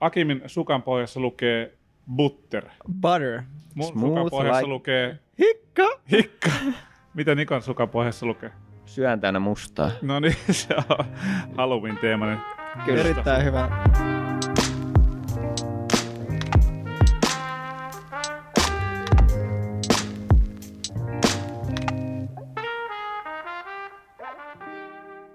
Akimin sukan pohjassa lukee butter. Butter. Mun Smooth sukan pohjassa like- lukee Hikka! hikka. Mitä Nikon sukan pohjassa lukee? Syön täynnä mustaa. No niin, se on Halloween-teemainen. Kyllä. Erittäin hyvä.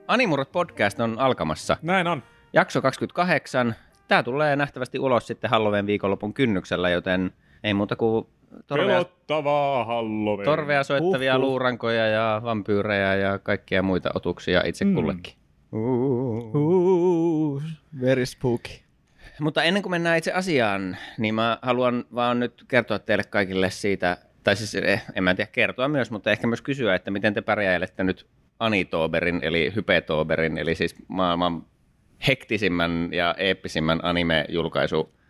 Animurot podcast on alkamassa. Näin on. Jakso 28. Tämä tulee nähtävästi ulos sitten Halloween viikonlopun kynnyksellä, joten ei muuta kuin torvea, Pelottavaa Halloween. torvea soittavia Huhhuh. luurankoja ja vampyyrejä ja kaikkia muita otuksia itse Mm. kullekin. Uh, very spooky. Mutta ennen kuin mennään itse asiaan, niin mä haluan vaan nyt kertoa teille kaikille siitä, tai siis eh, en mä tiedä kertoa myös, mutta ehkä myös kysyä, että miten te pärjäilette nyt Anitoberin, eli Hypetoberin, eli siis maailman hektisimmän ja eeppisimmän anime-julkaisukauden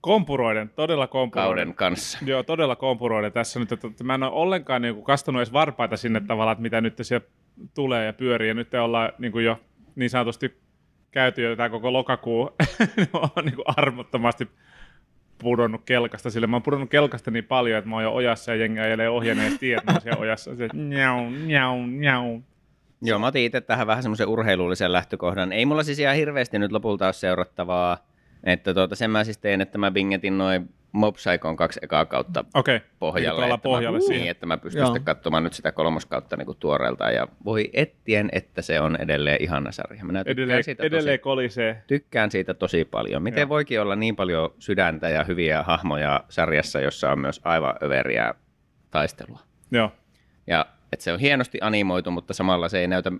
Kompuroiden, todella kompuroiden. kanssa. Joo, todella kompuroiden tässä nyt, että että mä en ole ollenkaan niin kuin kastanut edes varpaita sinne tavallaan, että mitä nyt siellä tulee ja pyörii, ja nyt ollaan niin kuin jo niin sanotusti käyty jo tämä koko lokakuu, on niin kuin armottomasti pudonnut kelkasta sille. Mä oon pudonnut kelkasta niin paljon, että mä oon jo ojassa ja jengi ajelee ohjeen ja edes tiedä, että mä oon siellä ojassa. Se, njau, njau, njau. Joo, mä otin itse tähän vähän semmoisen urheilullisen lähtökohdan. Ei mulla siis ihan hirveästi nyt lopulta ole seurattavaa, että tuota, sen mä siis tein, että mä bingetin noin Mob Psychon kaksi ekaa kautta okay. pohjalle, että, pohjalle mä, siihen. niin, että mä pystyn Joo. sitten katsomaan nyt sitä kolmoskautta niin kuin tuoreelta ja voi ettien, että se on edelleen ihana sarja. Minä tykkään, Edelleen, siitä, edelleen tosi, kolisee. tykkään siitä tosi paljon. Miten Joo. voikin olla niin paljon sydäntä ja hyviä hahmoja sarjassa, jossa on myös aivan överiä taistelua. Joo. Ja että se on hienosti animoitu, mutta samalla se ei näytä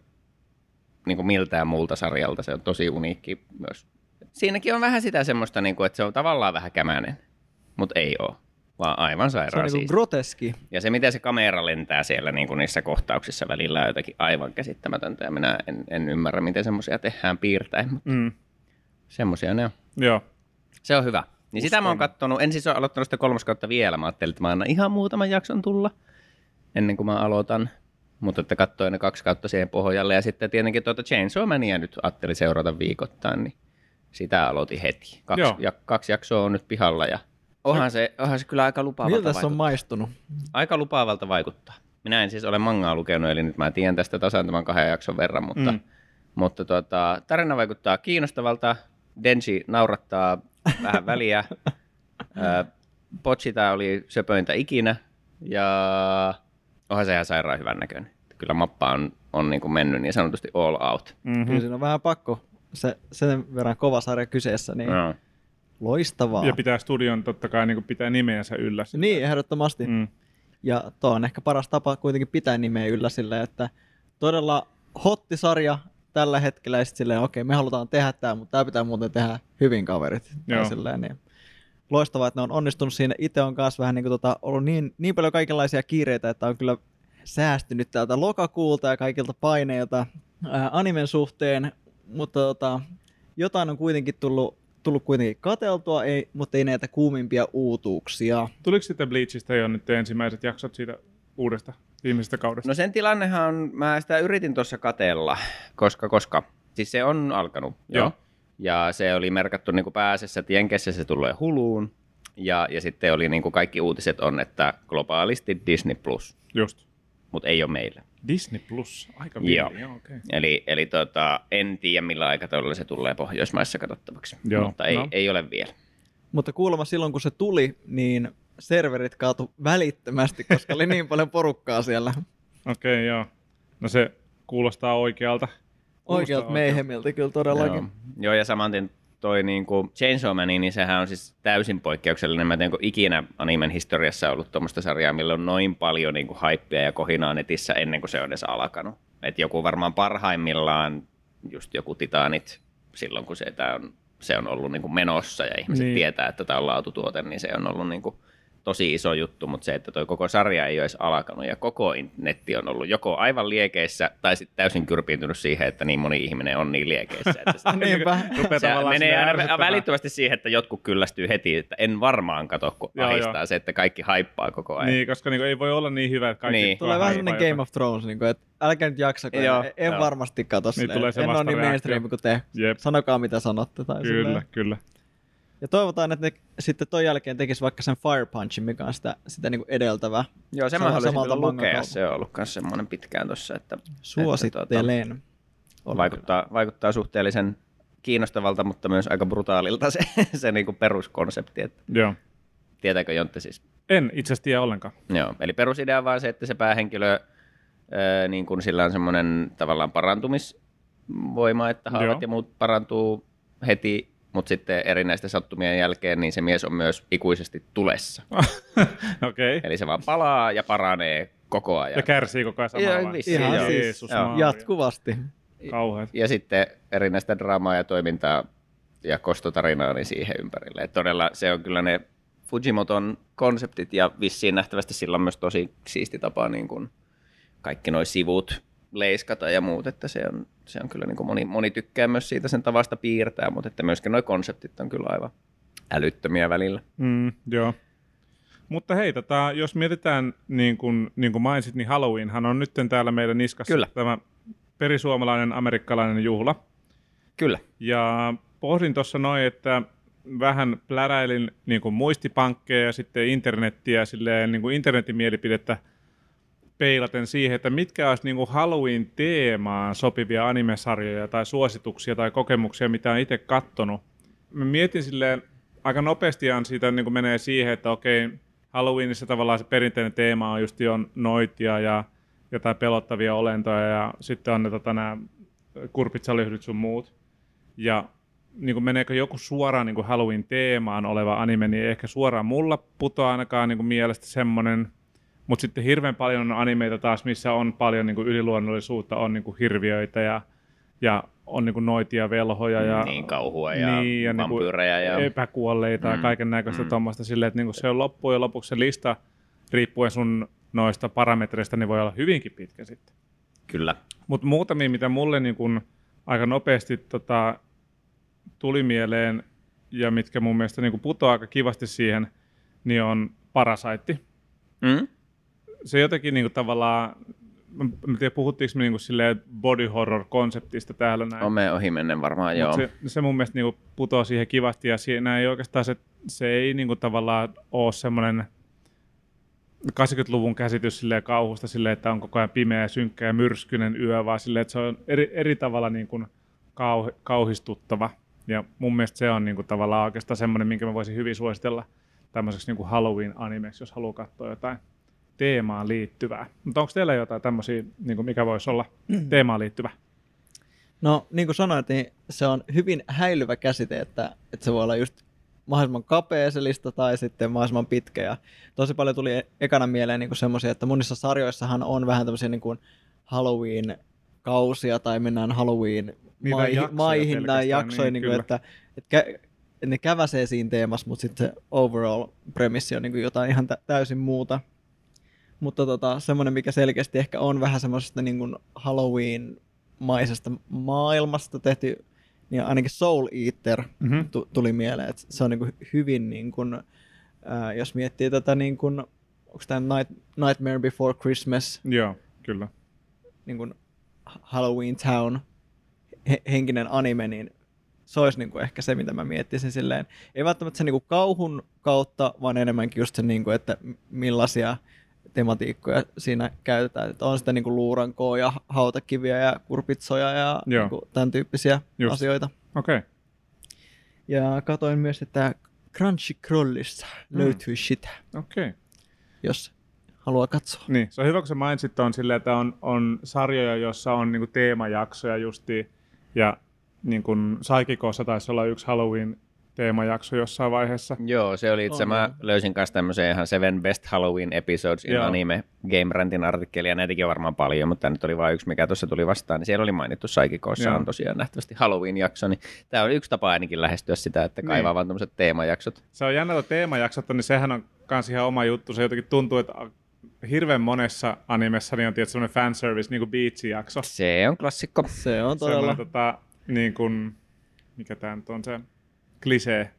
niin kuin miltään muulta sarjalta. Se on tosi uniikki myös. Siinäkin on vähän sitä semmoista, niin kuin, että se on tavallaan vähän kämänen, mutta ei ole, vaan aivan Se on sairaan siisti. groteski. Ja se, miten se kamera lentää siellä niin kuin niissä kohtauksissa välillä on jotakin aivan käsittämätöntä. Ja minä en, en ymmärrä, miten semmoisia tehdään piirtäen, mutta Mm. semmoisia ne on. Joo. Se on hyvä. Niin sitä mä oon Uskon. kattonut. En siis ole aloittanut sitä kolmoskautta vielä. Mä ajattelin, että mä annan ihan muutaman jakson tulla ennen kuin mä aloitan. Mutta että katsoin ne kaksi kautta siihen pohjalle. Ja sitten tietenkin tuota Chainsaw Mania nyt ajattelin seurata viikoittain, niin sitä aloitin heti. Kaksi, Joo. ja, kaksi jaksoa on nyt pihalla ja onhan se, onhan se kyllä aika lupaavalta Miltä se on vaikuttaa. maistunut? Aika lupaavalta vaikuttaa. Minä en siis ole mangaa lukenut, eli nyt mä tiedän tästä tasan tämän kahden jakson verran, mutta, Mm. mutta tuota, tarina vaikuttaa kiinnostavalta. Denji naurattaa vähän väliä. Pochita oli söpöintä ikinä ja onhan se ihan sairaan hyvän näköinen. Kyllä mappa on, on niin kuin mennyt niin sanotusti all out. Mm-hmm. Kyllä siinä on vähän pakko. Se, sen verran kova sarja kyseessä, niin No. loistavaa. Ja pitää studion totta kai niin kuin pitää nimeensä yllä. Niin, ehdottomasti. Mm. Ja tuo on ehkä paras tapa kuitenkin pitää nimeä yllä silleen, että todella hotti sarja tällä hetkellä ja sitten silleen, okei, me halutaan tehdä tämä, mutta tämä pitää muuten tehdä hyvin kaverit. Joo. Silleen, niin. Loistavaa, että ne on onnistunut siinä. Itse on kanssa vähän niin kuin tota, ollut niin, niin paljon kaikenlaisia kiireitä, että on kyllä säästynyt täältä lokakuulta ja kaikilta paineilta ää, animen suhteen, mutta tota, jotain on kuitenkin tullut, tullut kuitenkin kateltua, ei, mutta ei näitä kuumimpia uutuuksia. Tuliko sitten Bleachista jo nyt ensimmäiset jaksot siitä uudesta viimeisestä kaudesta? No sen tilannehan mä sitä yritin tuossa katella, koska, koska, siis se on alkanut jo. Joo. Ja se oli merkattu niin kuin pääasiassa, että Jenkessä se tulee huluun. Ja, ja sitten oli niin kuin kaikki uutiset on, että globaalisti Disney Plus, Just. mutta ei ole meillä. Disney Plus, aika Joo. villi, joo, okei. Eli, eli tota, en tiedä millä aikataululla se tulee Pohjoismaissa katsottavaksi, Joo, mutta ei, no. ei ole vielä. Mutta kuulemma silloin, kun se tuli, niin serverit kaatu välittömästi, koska oli niin paljon porukkaa siellä. Okei, joo. No se kuulostaa oikealta. Oikealta meihemiltä kyllä todellakin. Joo, Joo ja samaten toi niin kuin Chainsaw Man, niin sehän on siis täysin poikkeuksellinen. Mä en ikinä animen historiassa ollut tuommoista sarjaa, millä on noin paljon niin kuin hypeä ja kohinaa netissä ennen kuin se on edes alkanut. Et joku varmaan parhaimmillaan just joku Titanit silloin, kun se, tää on, se on ollut niin kuin menossa ja ihmiset Niin. niin. tietää, että tämä on laatutuote, niin se on ollut niin kuin tosi iso juttu, mutta se, että toi koko sarja ei ole edes alkanut ja koko netti on ollut joko aivan liekeissä tai sitten täysin kyrpiintynyt siihen, että niin moni ihminen on niin liekeissä. Että se, Niinpä. Rupeaa se tavallaan menee aina välittömästi siihen, että jotkut kyllästyy heti, että en varmaan kato, kun Joo, ahistaa joo. se, että kaikki haippaa koko ajan. Niin, koska niinku ei voi olla niin hyvä, että kaikki... Niin. Tulee vähän semmoinen Game of Thrones, niin kuin, että älkää nyt jaksako, Joo, en, en joo. varmasti katso Niin tulee se En ole niin mainstream kuin te. Jep. Sanokaa mitä sanotte. Tai Kyllä, silleen. kyllä. Ja toivotaan, että ne sitten ton jälkeen tekisi vaikka sen Fire Punchin, mikä on sitä, sitä niin kuin edeltävä. Joo, sen Sama- mä haluaisin samalta kyllä lukea. mangakalta. Se on ollut myös semmoinen pitkään tuossa, että Suosittelen. että, Oli vaikuttaa, vaikuttaa suhteellisen kiinnostavalta, mutta myös aika brutaalilta se, se niinku peruskonsepti. Että Joo. tietääkö Jontte siis? En itse asiassa tiedä ollenkaan. Joo, eli perusidea on vaan se, että se päähenkilö, ää, niin kun sillä on semmoinen tavallaan parantumisvoima, että haavat Joo. ja muut parantuu heti, mutta sitten erinäisten sattumien jälkeen niin se mies on myös ikuisesti tulessa. Okei. Okay. Eli se vaan palaa ja paranee koko ajan. Ja kärsii koko ajan samalla. Vissiin, Ihan joo. siis Jeesus joo. Jatkuvasti. Kauheat. ja sitten erinäistä draamaa ja toimintaa ja kostotarinaa niin siihen ympärille. Et todella se on kyllä ne Fujimoton konseptit ja vissiin nähtävästi sillä on myös tosi siisti tapa niin kuin kaikki nuo sivut leiskata ja muut, että se on, se on kyllä niin kuin moni, moni tykkää myös siitä sen tavasta piirtää, mutta että myöskin nuo konseptit on kyllä aivan älyttömiä välillä. Mm, joo. Mutta hei, tota, jos mietitään, niin kuin, niin kuin mainitsit, niin Halloweenhan on nyt täällä meidän niskassa Kyllä. tämä perisuomalainen amerikkalainen juhla. Kyllä. Ja pohdin tuossa noin, että vähän pläräilin niin kuin muistipankkeja ja sitten internettiä, silleen, niin kuin internetin mielipidettä peilaten siihen, että mitkä olisi niin kuin Halloween-teemaan sopivia animesarjoja tai suosituksia tai kokemuksia, mitä on itse kattonut. Mä mietin silleen, aika nopeastihan siitä niin menee siihen, että okei, Halloweenissa tavallaan se perinteinen teema on just jo noitia ja jotain pelottavia olentoja ja sitten on ne tota, nämä kurpitsalyhdyt sun muut. Ja niin kuin meneekö joku suoraan niin kuin Halloween-teemaan oleva anime, niin ehkä suoraan mulla putoaa ainakaan niin kuin mielestä semmoinen. Mutta sitten hirveän paljon on animeita taas, missä on paljon niin kuin yliluonnollisuutta, on niin kuin hirviöitä ja, ja on niin kuin noitia, velhoja ja, niin kauhua ja, niin, ja niin kuin vampyyrejä ja epäkuolleita ja Mm, kaiken näköistä mm. tuommoista silleen, että niin kuin se on loppujen lopuksi se lista, riippuen sun noista parametreista, niin voi olla hyvinkin pitkä sitten. kyllä. Mutta muutamia, mitä mulle niin kun aika nopeasti tota, tuli mieleen ja mitkä mun mielestä niin putoaa aika kivasti siihen, niin on Parasaitti. Mm? Se jotenkin niin tavallaan, mä tiedä puhuttiinko me niin silleen body horror-konseptista täällä näin. Ome ohi mennen varmaan, joo. Se, se mun mielestä niinku putoaa siihen kivasti ja siinä ei oikeastaan se, se ei niinku tavallaan ole semmoinen 80-luvun käsitys silleen kauhusta silleen, että on koko ajan pimeä synkkä ja myrskyinen yö, vaan silleen, että se on eri, eri tavalla niinku kauhi, kauhistuttava. Ja mun mielestä se on niinku tavallaan oikeastaan semmoinen, minkä mä voisin hyvin suositella tämmöiseksi niinku Halloween-animeksi, jos haluaa katsoa jotain teemaan liittyvää. Mutta onko teillä jotain tämmöisiä, niinku mikä voisi olla teemaan liittyvä? No, niin kuin sanoit, niin se on hyvin häilyvä käsite, että, että se voi olla just mahdollisimman kapea se lista tai sitten mahdollisimman pitkä. Ja tosi paljon tuli e- ekana mieleen niin semmoisia, että monissa sarjoissahan on vähän tämmöisiä niin kuin Halloween-kausia tai mennään Halloween Niitä maihin, maihin tai niin, niin, niin kyllä. kuin, että, että, ne käväsee siinä teemassa, mutta sitten se overall premissi on niin kuin jotain ihan tä- täysin muuta. Mutta tota, semmoinen, mikä selkeästi ehkä on vähän semmoisesta niin kuin Halloween-maisesta maailmasta tehty, niin ainakin Soul Eater Mm-hmm. tu- tuli mieleen, että se on niin kuin hyvin, niin kuin, ää, jos miettii tätä, niin kuin, onko tämä Night, Nightmare Before Christmas, Joo, kyllä. niin kuin Halloween Town he- henkinen anime, niin se olisi niin kuin ehkä se, mitä mä miettisin silleen. Ei välttämättä se niin kuin kauhun kautta, vaan enemmänkin just se, niin kuin, että millaisia tematiikkoja siinä käytetään. Että on sitä niin kuin luurankoa ja hautakiviä ja kurpitsoja ja Joo. niin kuin tämän tyyppisiä Just. asioita. Okei. Okay. Ja katoin myös, että Crunchyrollissa Mm. löytyy sitä, Okei. Okay. jos haluaa katsoa. Niin, se on hyvä, kun sä mainitsit on silleen, että on, on sarjoja, joissa on niinku teemajaksoja justiin, ja niin kuin Saikikossa taisi olla yksi Halloween-teemajakso jossain vaiheessa. Joo, se oli itse, On, mä on. löysin kanssa tämmöisen ihan Seven Best Halloween Episodes in Joo. Anime Game Rantin artikkeli, ja näitäkin on varmaan paljon, mutta tämä nyt oli vain yksi, mikä tuossa tuli vastaan, niin siellä oli mainittu Saikikossa Joo. on tosiaan nähtävästi Halloween-jakso, niin tämä on yksi tapa ainakin lähestyä sitä, että Niin. kaivaa vaan tämmöiset teemajaksot. Se on jännä, että teemajaksot, on, niin sehän on kans ihan oma juttu. Se jotenkin tuntuu, että hirveän monessa animessa niin on tietysti semmoinen fanservice, niin kuin Beach-jakso. Se on klassikko. Se on todella... Semmoinen, tota, niin kuin, mikä tämä nyt on se klisee,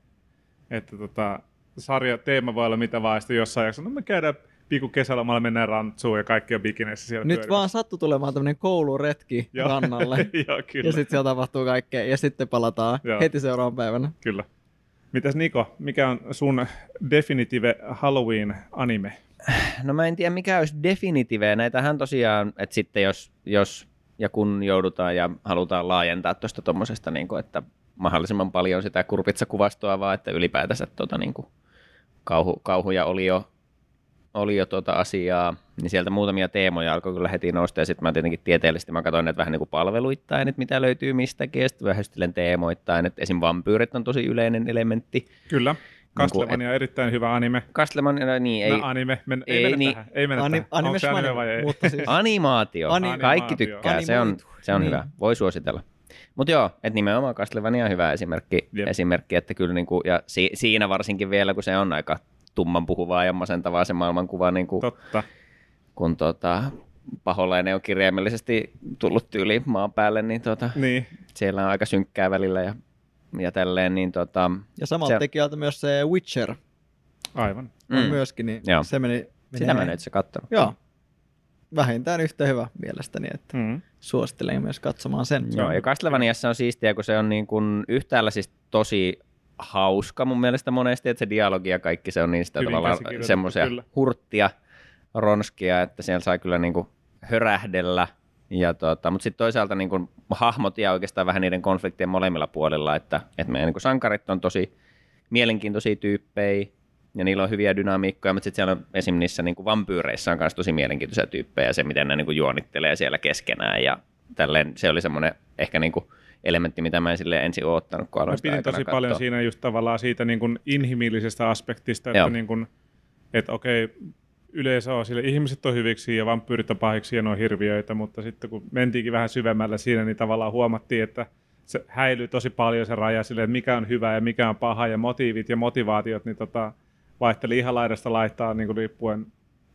että tota, sarja teema voi olla mitä vaan, ja sitten jossain jaksossa, no me käydään pikku kesälomalla, mennään rantsuun ja kaikki on bikineissä siellä Nyt pyörimässä. vaan sattu tulemaan tämmöinen kouluretki Joo. rannalle. Joo, kyllä. ja sitten siellä tapahtuu kaikkea. Ja sitten palataan Joo. heti seuraavan päivänä. kyllä. Mitäs Niko, mikä on sun definitive Halloween-anime? No mä en tiedä mikä olisi definitive. Näitähän tosiaan, että sitten jos, jos ja kun joudutaan ja halutaan laajentaa tuosta tuommoisesta, niin kuin, että mahdollisimman paljon sitä kurpitsakuvastoa, vaan että ylipäätänsä tuota, niin kuin, kauhu, kauhuja oli jo, oli jo tuota asiaa, niin sieltä muutamia teemoja alkoi kyllä heti nousta, ja sitten mä tietenkin tieteellisesti mä katsoin että vähän niin kuin palveluittain, että mitä löytyy mistäkin, ja sitten vähän teemoittain, että esim. vampyyrit on tosi yleinen elementti. Kyllä. Castlevania on erittäin hyvä anime. Castlevania, no niin, ei. No, anime, men, ei, ei mennä niin, tähän. Ei mennä Ani, tähän. Onko se anime vai ei? Mutta siis... Animaatio. Ani- Kaikki tykkää, se on, se on niin. hyvä. Voi suositella. Mutta joo, että nimenomaan Castlevania on hyvä esimerkki, yep. esimerkki että kyllä niinku, ja si, siinä varsinkin vielä, kun se on aika tumman puhuvaa ja masentavaa se maailmankuva, niinku, Totta. kun tota, paholainen on kirjaimellisesti tullut tyyli maan päälle, niin, tota, niin. siellä on aika synkkää välillä ja ja tälleen. Niin tota, ja samalta se... tekijältä myös se Witcher. Aivan. On mm. myöskin, niin Joo. se meni... meni Sitä mä en itse katsonut. Joo. Vähintään yhtä hyvä mielestäni, että mm. suosittelen myös katsomaan sen. Joo, ja Castlevaniassa on siistiä, kun se on niin kuin yhtäällä siis tosi hauska mun mielestä monesti, että se dialogi ja kaikki se on niin sitä semmoisia hurttia, ronskia, että siellä saa kyllä niin kuin hörähdellä – ja tota, mutta sitten toisaalta niin kun, hahmot ja oikeastaan vähän niiden konfliktien molemmilla puolilla, että, että meidän niin sankarit on tosi mielenkiintoisia tyyppejä, ja niillä on hyviä dynamiikkoja, mutta sitten siellä on esim. niissä niin vampyyreissä on myös tosi mielenkiintoisia tyyppejä, ja se miten ne niin juonittelee siellä keskenään, ja tälleen se oli semmoinen ehkä niin kuin elementti, mitä mä en sille ensin oottanut, kun aloin pidin tosi katsoa. paljon siinä just tavallaan siitä niin kuin inhimillisestä aspektista, että, niin kuin, että okei, yleensä on sille, ihmiset on hyviksi ja vampyyrit on pahiksi ja ne on hirviöitä, mutta sitten kun mentiinkin vähän syvemmällä siinä, niin tavallaan huomattiin, että se häilyy tosi paljon se raja sille, että mikä on hyvä ja mikä on paha ja motiivit ja motivaatiot, niin tota, vaihteli ihan laidasta laittaa niin kuin riippuen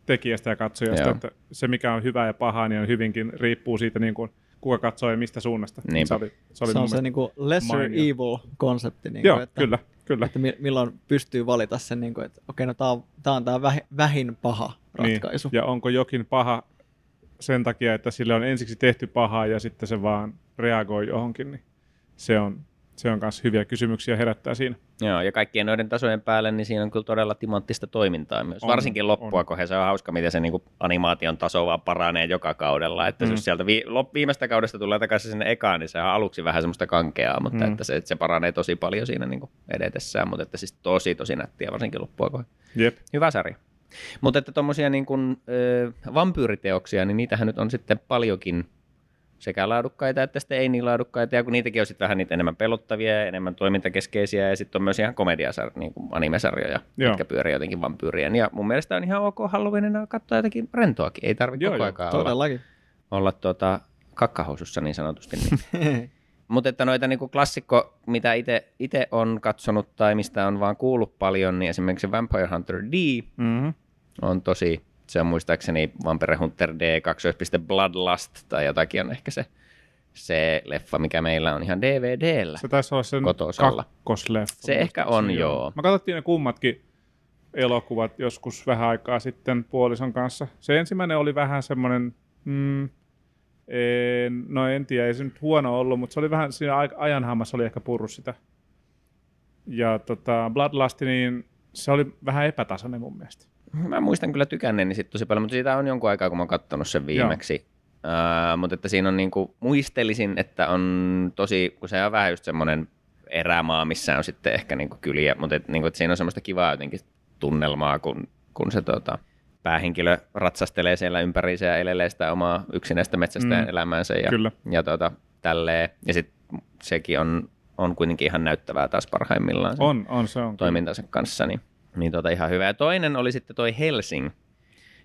tekijästä ja katsojasta, Joo. että se mikä on hyvä ja paha, niin on hyvinkin riippuu siitä, niin kuin, kuka katsoo ja mistä suunnasta. Se, oli, se, oli se on se niin kuin lesser mainio. evil-konsepti. Niin Joo, että... kyllä. Kyllä. Että milloin pystyy valita sen, niin kuin, että okei, no tämä on, tää on tämä vähin paha ratkaisu. Niin. Ja onko jokin paha sen takia, että sille on ensiksi tehty pahaa ja sitten se vaan reagoi johonkin, niin se on se on myös hyviä kysymyksiä herättää siinä. Joo, ja kaikkien noiden tasojen päälle, niin siinä on kyllä todella timanttista toimintaa myös. On, Varsinkin loppua, on. kun se on hauska, miten se niin animaation taso vaan paranee joka kaudella. Että mm. jos sieltä vi- viimeistä kaudesta tulee takaisin sinne ekaan, niin se on aluksi vähän semmoista kankeaa, mutta mm. että se, että se paranee tosi paljon siinä niin edetessään. Mutta että siis tosi, tosi nättiä, varsinkin loppua kohden. Jep. Hyvä sarja. Mutta että tuommoisia niin kuin, vampyyriteoksia, niin niitähän nyt on sitten paljonkin sekä laadukkaita että sitten ei niin laadukkaita, ja kun niitäkin on sitten vähän niitä enemmän pelottavia ja enemmän toimintakeskeisiä, ja sitten on myös ihan komediasar, niin kuin animesarjoja, Joo. mitkä pyörii jotenkin vampyyrien. Ja mun mielestä on ihan ok Halloweenina katsoa jotenkin rentoakin, ei tarvitse koko aikaa olla, olla tuota, kakkahousussa niin sanotusti. Niin. Mutta että noita niin klassikko, mitä itse on katsonut tai mistä on vaan kuullut paljon, niin esimerkiksi Vampire Hunter D mm-hmm. on tosi se on muistaakseni Vampire Hunter D 2. Bloodlust tai jotakin on ehkä se, se leffa, mikä meillä on ihan DVDllä. Se taisi olla sen kotosalla. kakkosleffa. Se ehkä on, joo. joo. Mä katsottiin ne kummatkin elokuvat joskus vähän aikaa sitten puolison kanssa. Se ensimmäinen oli vähän semmoinen, mm, en, no en tiedä, ei se nyt huono ollut, mutta se oli vähän siinä ajanhammassa oli ehkä purru sitä. Ja tota, Bloodlust, niin se oli vähän epätasainen mun mielestä mä muistan kyllä tykänneeni sit tosi paljon, mutta siitä on jonkun aikaa, kun mä oon katsonut sen viimeksi. Uh, mutta että siinä on niinku, muistelisin, että on tosi, kun se on vähän just semmoinen erämaa, missä on sitten ehkä niinku kyliä, mutta et, niinku, että siinä on semmoista kivaa jotenkin tunnelmaa, kun, kun se tota, päähenkilö ratsastelee siellä ympäri ja elelee sitä omaa yksinäistä metsästä mm. elämäänsä ja, Kyllä. ja tota, tälleen. Ja sitten sekin on, on kuitenkin ihan näyttävää taas parhaimmillaan. On, on se on. Toimintansa kanssa. Niin niin tota, ihan hyvä. Ja toinen oli sitten toi Helsing,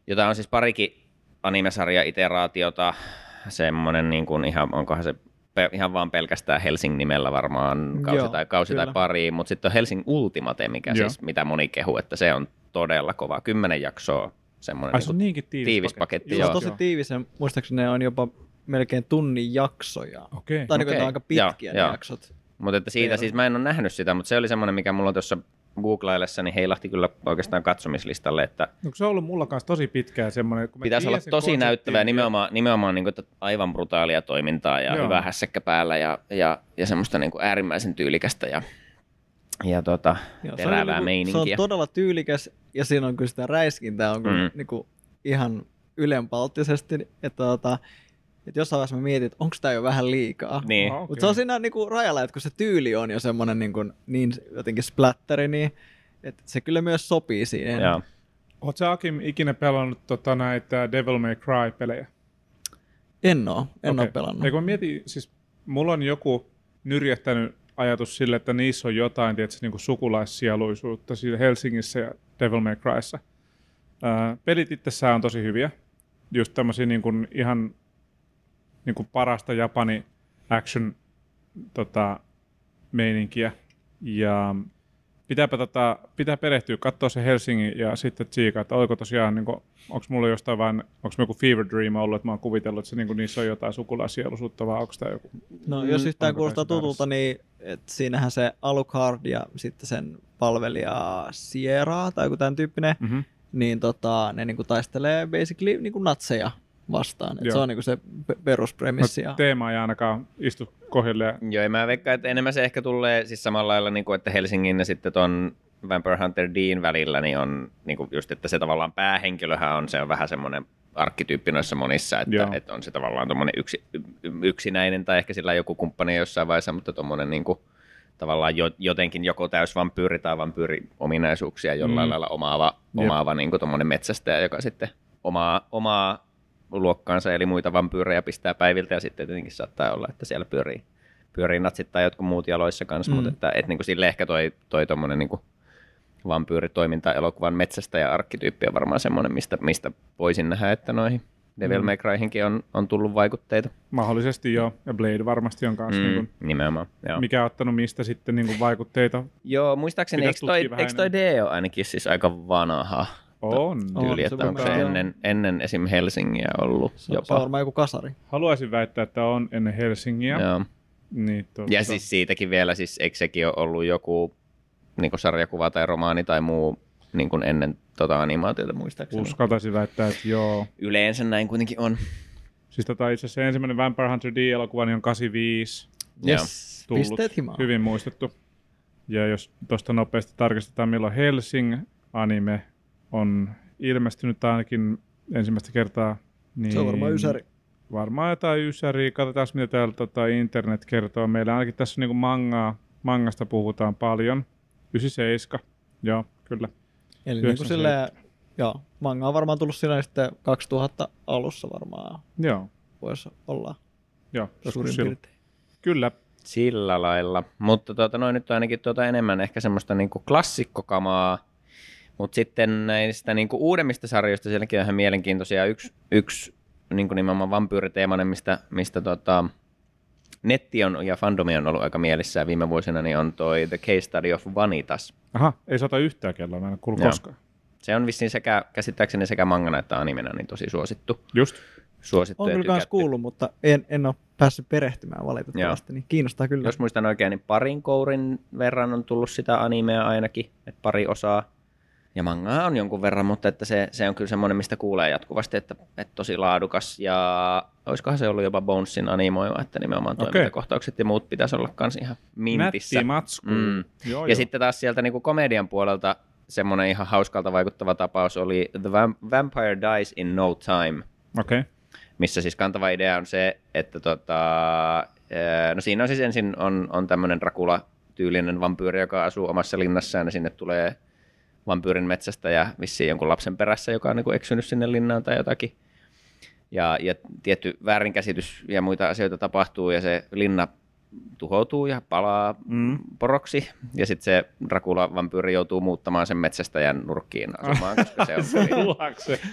jota on siis parikin animesarja-iteraatiota. Semmoinen niin kuin ihan, onkohan se ihan vaan pelkästään Helsing-nimellä varmaan kausi, Joo, tai, kausi tai pari, mutta sitten on Helsing Ultimate, mikä Joo. siis, mitä moni kehu, että se on todella kova. Kymmenen jaksoa semmoinen Ai, se on niinku niinkin tiivis, tiivis paketti. paketti. Se on tosi tiivis ja muistaakseni ne on jopa melkein tunnin jaksoja. Okay. Tai okay. Niin aika pitkiä Joo, jaksot. Mutta että siitä siis mä en ole nähnyt sitä, mutta se oli semmoinen, mikä mulla tuossa googlaillessa, niin heilahti kyllä oikeastaan katsomislistalle. Että no, se on ollut mulla kanssa tosi pitkään semmoinen. Kun pitäisi olla tosi näyttävää, ja nimenomaan, nimenomaan niin kuin, aivan brutaalia toimintaa ja Joo. hyvä hässäkkä päällä ja, ja, ja semmoista niin kuin äärimmäisen tyylikästä ja ja tota, Joo, se, terävää on, niinku, se meininkiä. on todella tyylikäs ja siinä on kyllä sitä räiskintää on Mm. niinku, ihan ylenpalttisesti, että tota, että jossain vaiheessa mä mietin, että onko tämä jo vähän liikaa. Niin. Oho. Mutta Okei. se on siinä niinku rajalla, että kun se tyyli on jo semmoinen niinku, niin jotenkin splatteri, niin että se kyllä myös sopii siihen. Joo. Oletko sä Akim ikinä pelannut tota, näitä Devil May Cry-pelejä? En oo, en Okei. oo pelannut. Eikö mä mietin, siis mulla on joku nyrjähtänyt ajatus sille, että niissä on jotain tietysti, niin sukulaiссieluisuutta siinä Helsingissä ja Devil May Cryssa. Ää, pelit itsessään on tosi hyviä. Just tämmöisiä niin kuin ihan niin kuin parasta Japani action tota, meininkiä. Ja pitääpä tota, pitää perehtyä, katsoa se Helsingin ja sitten tsiikaa, että oliko tosiaan, niin onko mulla jostain vain, onko joku fever dream ollut, että mä oon kuvitellut, että se, niin kuin, niissä on jotain sukulaissieluisuutta, vai onko tämä joku? No jos yhtään kuulostaa tutulta, niin et siinähän se Alucard ja sitten sen palvelija Sierra tai joku tämän tyyppinen, Mm-hmm. niin tota, ne niinku taistelee basically niinku natseja vastaan. Et Joo. se on niinku se pe- peruspremissi. Ja... Teema ei ainakaan istu kohdilleen. Joo, ja mä veikkaan, että enemmän se ehkä tulee siis samalla lailla, niin kuin, että Helsingin ja sitten ton Vampire Hunter Dean välillä, niin on niin kuin just, että se tavallaan päähenkilöhän on, se on vähän semmoinen arkkityyppi noissa monissa, että, Joo. että on se tavallaan tuommoinen yksi, yksinäinen tai ehkä sillä on joku kumppani jossain vaiheessa, mutta tuommoinen niin kuin, tavallaan jo, jotenkin joko täys vampyyri tai vampyyri-ominaisuuksia jollain Mm. lailla omaava, omaava niin kuin metsästäjä, joka sitten omaa, omaa luokkaansa eli muita vampyyrejä pistää päiviltä ja sitten tietenkin saattaa olla, että siellä pyörii, pyörii natsit tai jotkut muut jaloissa kanssa, Mm. mutta että, et, niin kuin sille ehkä toi, toi tommonen niin kuin vampyyritoiminta elokuvan metsästäjä arkkityyppi on varmaan semmoinen, mistä, mistä voisin nähdä, että noihin Devil Mm. May Cryhinkin on, on tullut vaikutteita. Mahdollisesti joo, ja Blade varmasti on kanssa. Mm. Niin kuin, nimenomaan, joo. mikä on ottanut mistä sitten niin kuin vaikutteita? Joo, muistaakseni, eikö toi, eikö toi D ole ainakin siis aika vanha On. On, tyyli, se että onko se ennen, ennen esim. Helsingiä ollut Se, on- se on jopa. varmaan joku kasari. Haluaisin väittää, että on ennen Helsingiä. Joo. Niin, tuota, Ja siis siitäkin vielä, siis eikö sekin ole ollut joku niin sarjakuva tai romaani tai muu niin kuin ennen tota animaatiota muistaakseni? uskaltaisin väittää, että joo. Yleensä näin kuitenkin on. Siis tota, itse asiassa ensimmäinen Vampire Hunter D-elokuva niin on 85 Joo. Yes, tullut. pisteet himaan. Hyvin muistettu. Ja jos tuosta nopeasti tarkistetaan, milloin Helsing anime on ilmestynyt ainakin ensimmäistä kertaa, niin Se on varmaan ysäri. Varmaan jotain ysäriä. Katsotaan, mitä täällä tota, internet kertoo. Meillä ainakin tässä niin mangaa, mangasta puhutaan paljon. 97, joo, kyllä. Eli niin kuin 97. silleen, joo, manga on varmaan tullut silleen sitten 2000 alussa varmaan Joo, voisi olla joo, suurin piirtein. Kyllä, Sillä lailla. Mutta tuota, noin nyt on ainakin tuota enemmän ehkä semmoista niinku klassikkokamaa. Mutta sitten näistä niinku uudemmista sarjoista sielläkin on ihan mielenkiintoisia. Yksi, yksi niinku nimenomaan vampyyriteemainen, mistä, mistä tota, netti on ja fandomi on ollut aika mielissään viime vuosina, niin on toi The Case Study of Vanitas. aha, ei sata yhtään kelloa, mä en kuullut Joo. koskaan. Se on vissiin sekä, käsittääkseni sekä mangana että animena niin tosi suosittu. Just, suosittu On kyllä tykätty. kuullut, mutta en, en ole päässyt perehtymään valitettavasti, niin kiinnostaa kyllä. Jos muistan oikein, niin parin kourin verran on tullut sitä animea ainakin, että pari osaa. Ja mangaa on jonkun verran, mutta että se, se on kyllä semmoinen, mistä kuulee jatkuvasti, että, että tosi laadukas. Ja olisikohan se ollut jopa Bonesin animoima, että nimenomaan Okei. toimintakohtaukset ja muut pitäisi olla kans ihan mintissä. nätti matsku. Mm. Joo, Ja joo. sitten taas sieltä niin kuin komedian puolelta semmoinen ihan hauskalta vaikuttava tapaus oli The Vam- Vampire Dies in No Time, okay. missä siis kantava idea on se, että tota, ää, no siinä on siis ensin on, on tämmöinen Dracula-tyylinen vampyyri, joka asuu omassa linnassaan ja sinne tulee vampyyrin metsästä ja vissiin jonkun lapsen perässä, joka on niin kuin eksynyt sinne linnaan tai jotakin. Ja, ja tietty väärinkäsitys ja muita asioita tapahtuu ja se linna tuhoutuu ja palaa Mm. poroksi. Ja sitten se Dracula-vampyyri joutuu muuttamaan sen metsästäjän nurkkiin asumaan, koska se on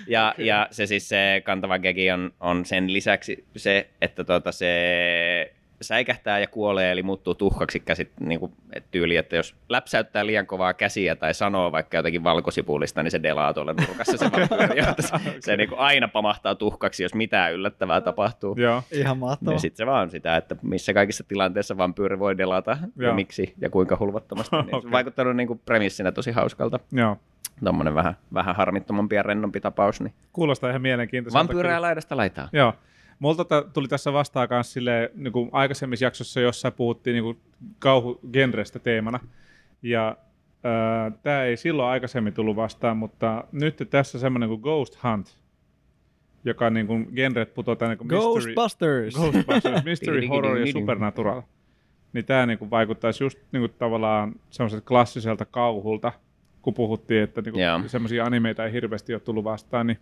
ja, okay. ja se siis se kantava gegi on, on sen lisäksi se, että tota se säikähtää ja kuolee, eli muuttuu tuhkaksi käsit, niin kuin, et tyyli, että jos läpsäyttää liian kovaa käsiä tai sanoo vaikka jotakin valkosipulista, niin se delaa tuolla nurkassa se vampyyri, se, se niin kuin aina pamahtaa tuhkaksi, jos mitään yllättävää tapahtuu. Joo, Ihan mahtavaa. Ja sitten se vaan sitä, että missä kaikissa tilanteissa vampyyri voi delata Joo. ja miksi ja kuinka hulvattomasti. Niin se Okei. on vaikuttanut niin kuin premissinä tosi hauskalta. joo. Tuommoinen vähän, vähän harmittomampi ja rennompi tapaus. Niin Kuulostaa ihan mielenkiintoiselta. Vampyyrejä laidasta laitaa. Joo. Multa tuli tässä vastaan kanssa silleen, niin kuin aikaisemmissa jaksossa, jossa puhuttiin niin kuin kauhugenrestä teemana, Ja äh, tämä ei silloin aikaisemmin tullut vastaan, mutta nyt tässä semmoinen kuin Ghost Hunt, joka niin kuin genret putoaa tänne kuin mystery, Ghostbusters! Ghostbusters, Mystery Horror ja. Supernatural. Niin tämä niinku vaikuttaisi just niinku tavallaan semmoiselta klassiselta kauhulta, kun puhuttiin, että Joo. niinku semmoisia animeita ei hirveästi ole tullut vastaan, niin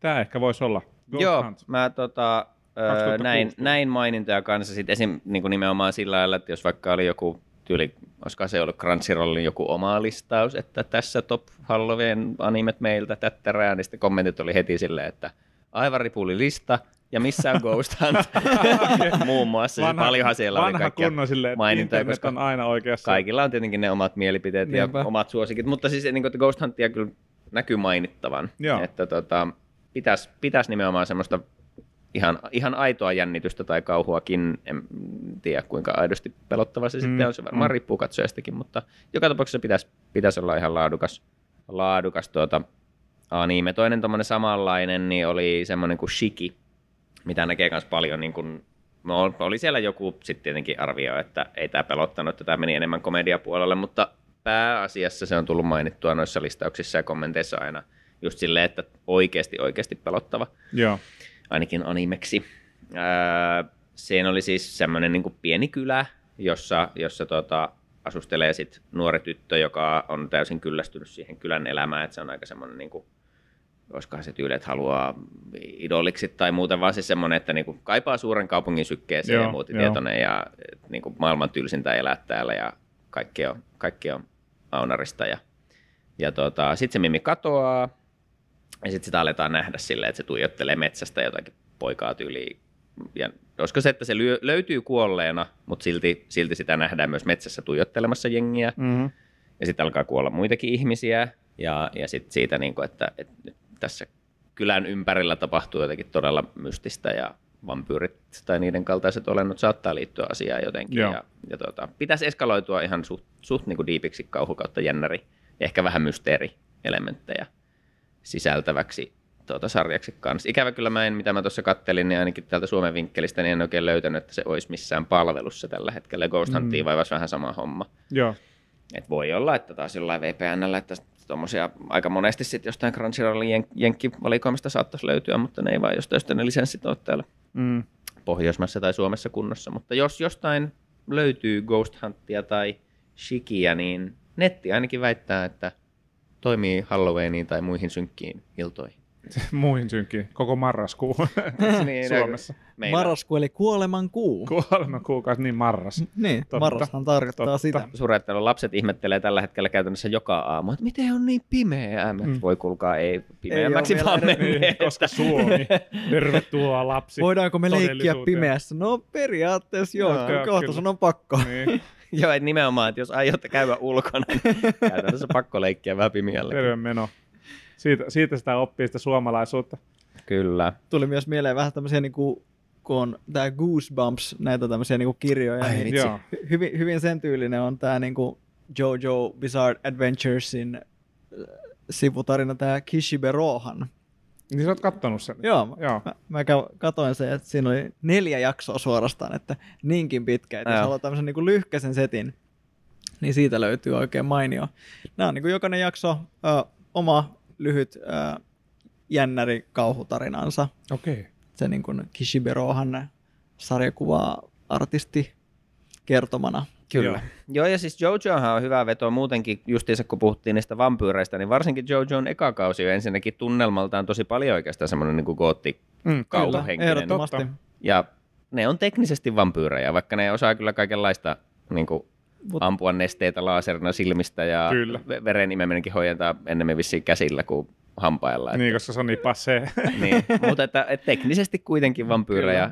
tämä ehkä voisi olla. Joo, Hunt. mä tota, öö, 2016. näin, näin mainintoja kanssa sit esim, niin kuin nimenomaan sillä lailla, että jos vaikka oli joku tyyli, olisiko se ollut Crunchyrollin joku oma listaus, että tässä top Halloween animet meiltä tättärää, niin sitten kommentit oli heti silleen, että aivan ripuli lista, ja missä on Ghost Hunt, muun muassa. Vanha, paljonhan siellä oli vanha kaikkia silleen, että mainintoja, koska on aina oikeassa. kaikilla on tietenkin ne omat mielipiteet Niinpä. ja omat suosikit, mutta siis niin kuin, että Ghost Huntia kyllä näkyy mainittavan. Joo. Että tota, pitäisi pitäis nimenomaan semmoista ihan, ihan aitoa jännitystä tai kauhuakin, en tiedä kuinka aidosti pelottava se mm, sitten on, se varmaan mm. riippuu katsojastakin, mutta joka tapauksessa pitäisi, pitäisi olla ihan laadukas, laadukas tuota, anime. Toinen tommonen samanlainen niin oli semmoinen kuin Shiki, mitä näkee myös paljon niin kuin, no, oli siellä joku sitten tietenkin arvio, että ei tämä pelottanut, että tämä meni enemmän komediapuolelle, mutta pääasiassa se on tullut mainittua noissa listauksissa ja kommenteissa aina just silleen, että oikeasti oikeasti pelottava Joo. ainakin animeksi. Ää, siinä oli siis semmoinen niin pieni kylä, jossa, jossa tota, asustelee sit nuori tyttö, joka on täysin kyllästynyt siihen kylän elämään, että se on aika semmoinen, niin kuin, olisikohan se tyyli, että haluaa idoliksi tai muuten, vaan siis semmoinen, että niin kuin, kaipaa suuren kaupungin sykkeeseen Joo, ja muutitietoinen ja niin kuin, maailman tylsintä elää täällä ja kaikki on, kaikki on aunarista ja, ja tota, sitten se Mimi katoaa, ja sitten sitä aletaan nähdä silleen, että se tuijottelee metsästä jotakin poikaa tyyliin. Ja olisiko se, että se lyö, löytyy kuolleena, mutta silti, silti sitä nähdään myös metsässä tuijottelemassa jengiä. Mm-hmm. Ja sitten alkaa kuolla muitakin ihmisiä. Ja, ja sitten siitä, niin kuin, että, että nyt tässä kylän ympärillä tapahtuu jotakin todella mystistä ja vampyyrit tai niiden kaltaiset olennot saattaa liittyä asiaan jotenkin. Joo. Ja, ja tuota, pitäisi eskaloitua ihan suht, suht niin kuin diipiksi kauhu kautta jännäri ja ehkä vähän mysteerielementtejä sisältäväksi tuota sarjaksi kanssa. Ikävä kyllä mä en, mitä mä tuossa kattelin, niin ainakin täältä Suomen vinkkelistä, niin en oikein löytänyt, että se olisi missään palvelussa tällä hetkellä. Ghost Huntiin mm. vaivasi vähän sama homma. Joo. Et voi olla, että taas jollain VPNllä, että tuommoisia aika monesti sitten jostain Crunchyrollin jen- jenkkivalikoimista saattaisi löytyä, mutta ne ei vaan jostain sitten ne lisenssit ole täällä Mm. Pohjoismaissa tai Suomessa kunnossa. Mutta jos jostain löytyy Ghost Huntia tai Shikia, niin netti ainakin väittää, että toimii Halloweeniin tai muihin synkkiin iltoihin. Muihin synkiin. Koko marraskuu Niin, Suomessa. Meillä, Marraskuu eli kuoleman kuu. Kuolema kuukausi, niin marras. Niin, Totta. marrashan tarkoittaa Totta. sitä. surettelu lapset ihmettelee tällä hetkellä käytännössä joka aamu, että miten on niin pimeää. Mm. Voi kuulkaa, ei pimeämmäksi Ei vaan. Niin, koska Suomi. Tervetuloa lapsi. Voidaanko me leikkiä pimeässä? No periaatteessa joo, joo, kohta sun on pakko. Niin, Joo, että nimenomaan, että jos aiotte käydä ulkona, niin käytännössä pakko leikkiä vähän pimeällä. terve meno. Siitä, siitä sitä oppii sitä suomalaisuutta. Kyllä. Tuli myös mieleen vähän tämmöisiä niinku, kun on tää Goosebumps, näitä tämmöisiä niinku kirjoja. Ai niin. Joo. hy- hyvin, hyvin sen tyylinen on tää niinku Jojo Bizarre Adventuresin äh, sivutarina tää Kishibe Rohan. Niin sä oot kattonut sen? Joo, Joo. Mä, mä katoin sen, että siinä oli neljä jaksoa suorastaan, että niinkin pitkä, että jos haluaa tämmöisen niin lyhkäisen setin, niin siitä löytyy oikein mainio. Nämä on niin kuin jokainen jakso ö, oma lyhyt ö, jännäri kauhutarinansa. Okei. Okay. Se niin kuin Kishiberohan sarjakuva artisti kertomana. Kyllä. Joo. Joo. Ja siis Jojohan on hyvä veto muutenkin, justiinsa kun puhuttiin niistä vampyyreistä, niin varsinkin Jojoon eka kausi on ensinnäkin tunnelmaltaan tosi paljon oikeastaan semmoinen niin gootti Mm, kauhuhenkinen. ehdottomasti. Ja ne on teknisesti vampyyrejä, vaikka ne osaa kyllä kaikenlaista niin kuin, Mut- ampua nesteitä laaserina silmistä ja Kyllä. ve- veren imeminenkin hoidetaan enemmän vissiin käsillä kuin hampailla. Niin, koska se on niin passee. niin. Mutta että, että teknisesti kuitenkin vampyyrejä,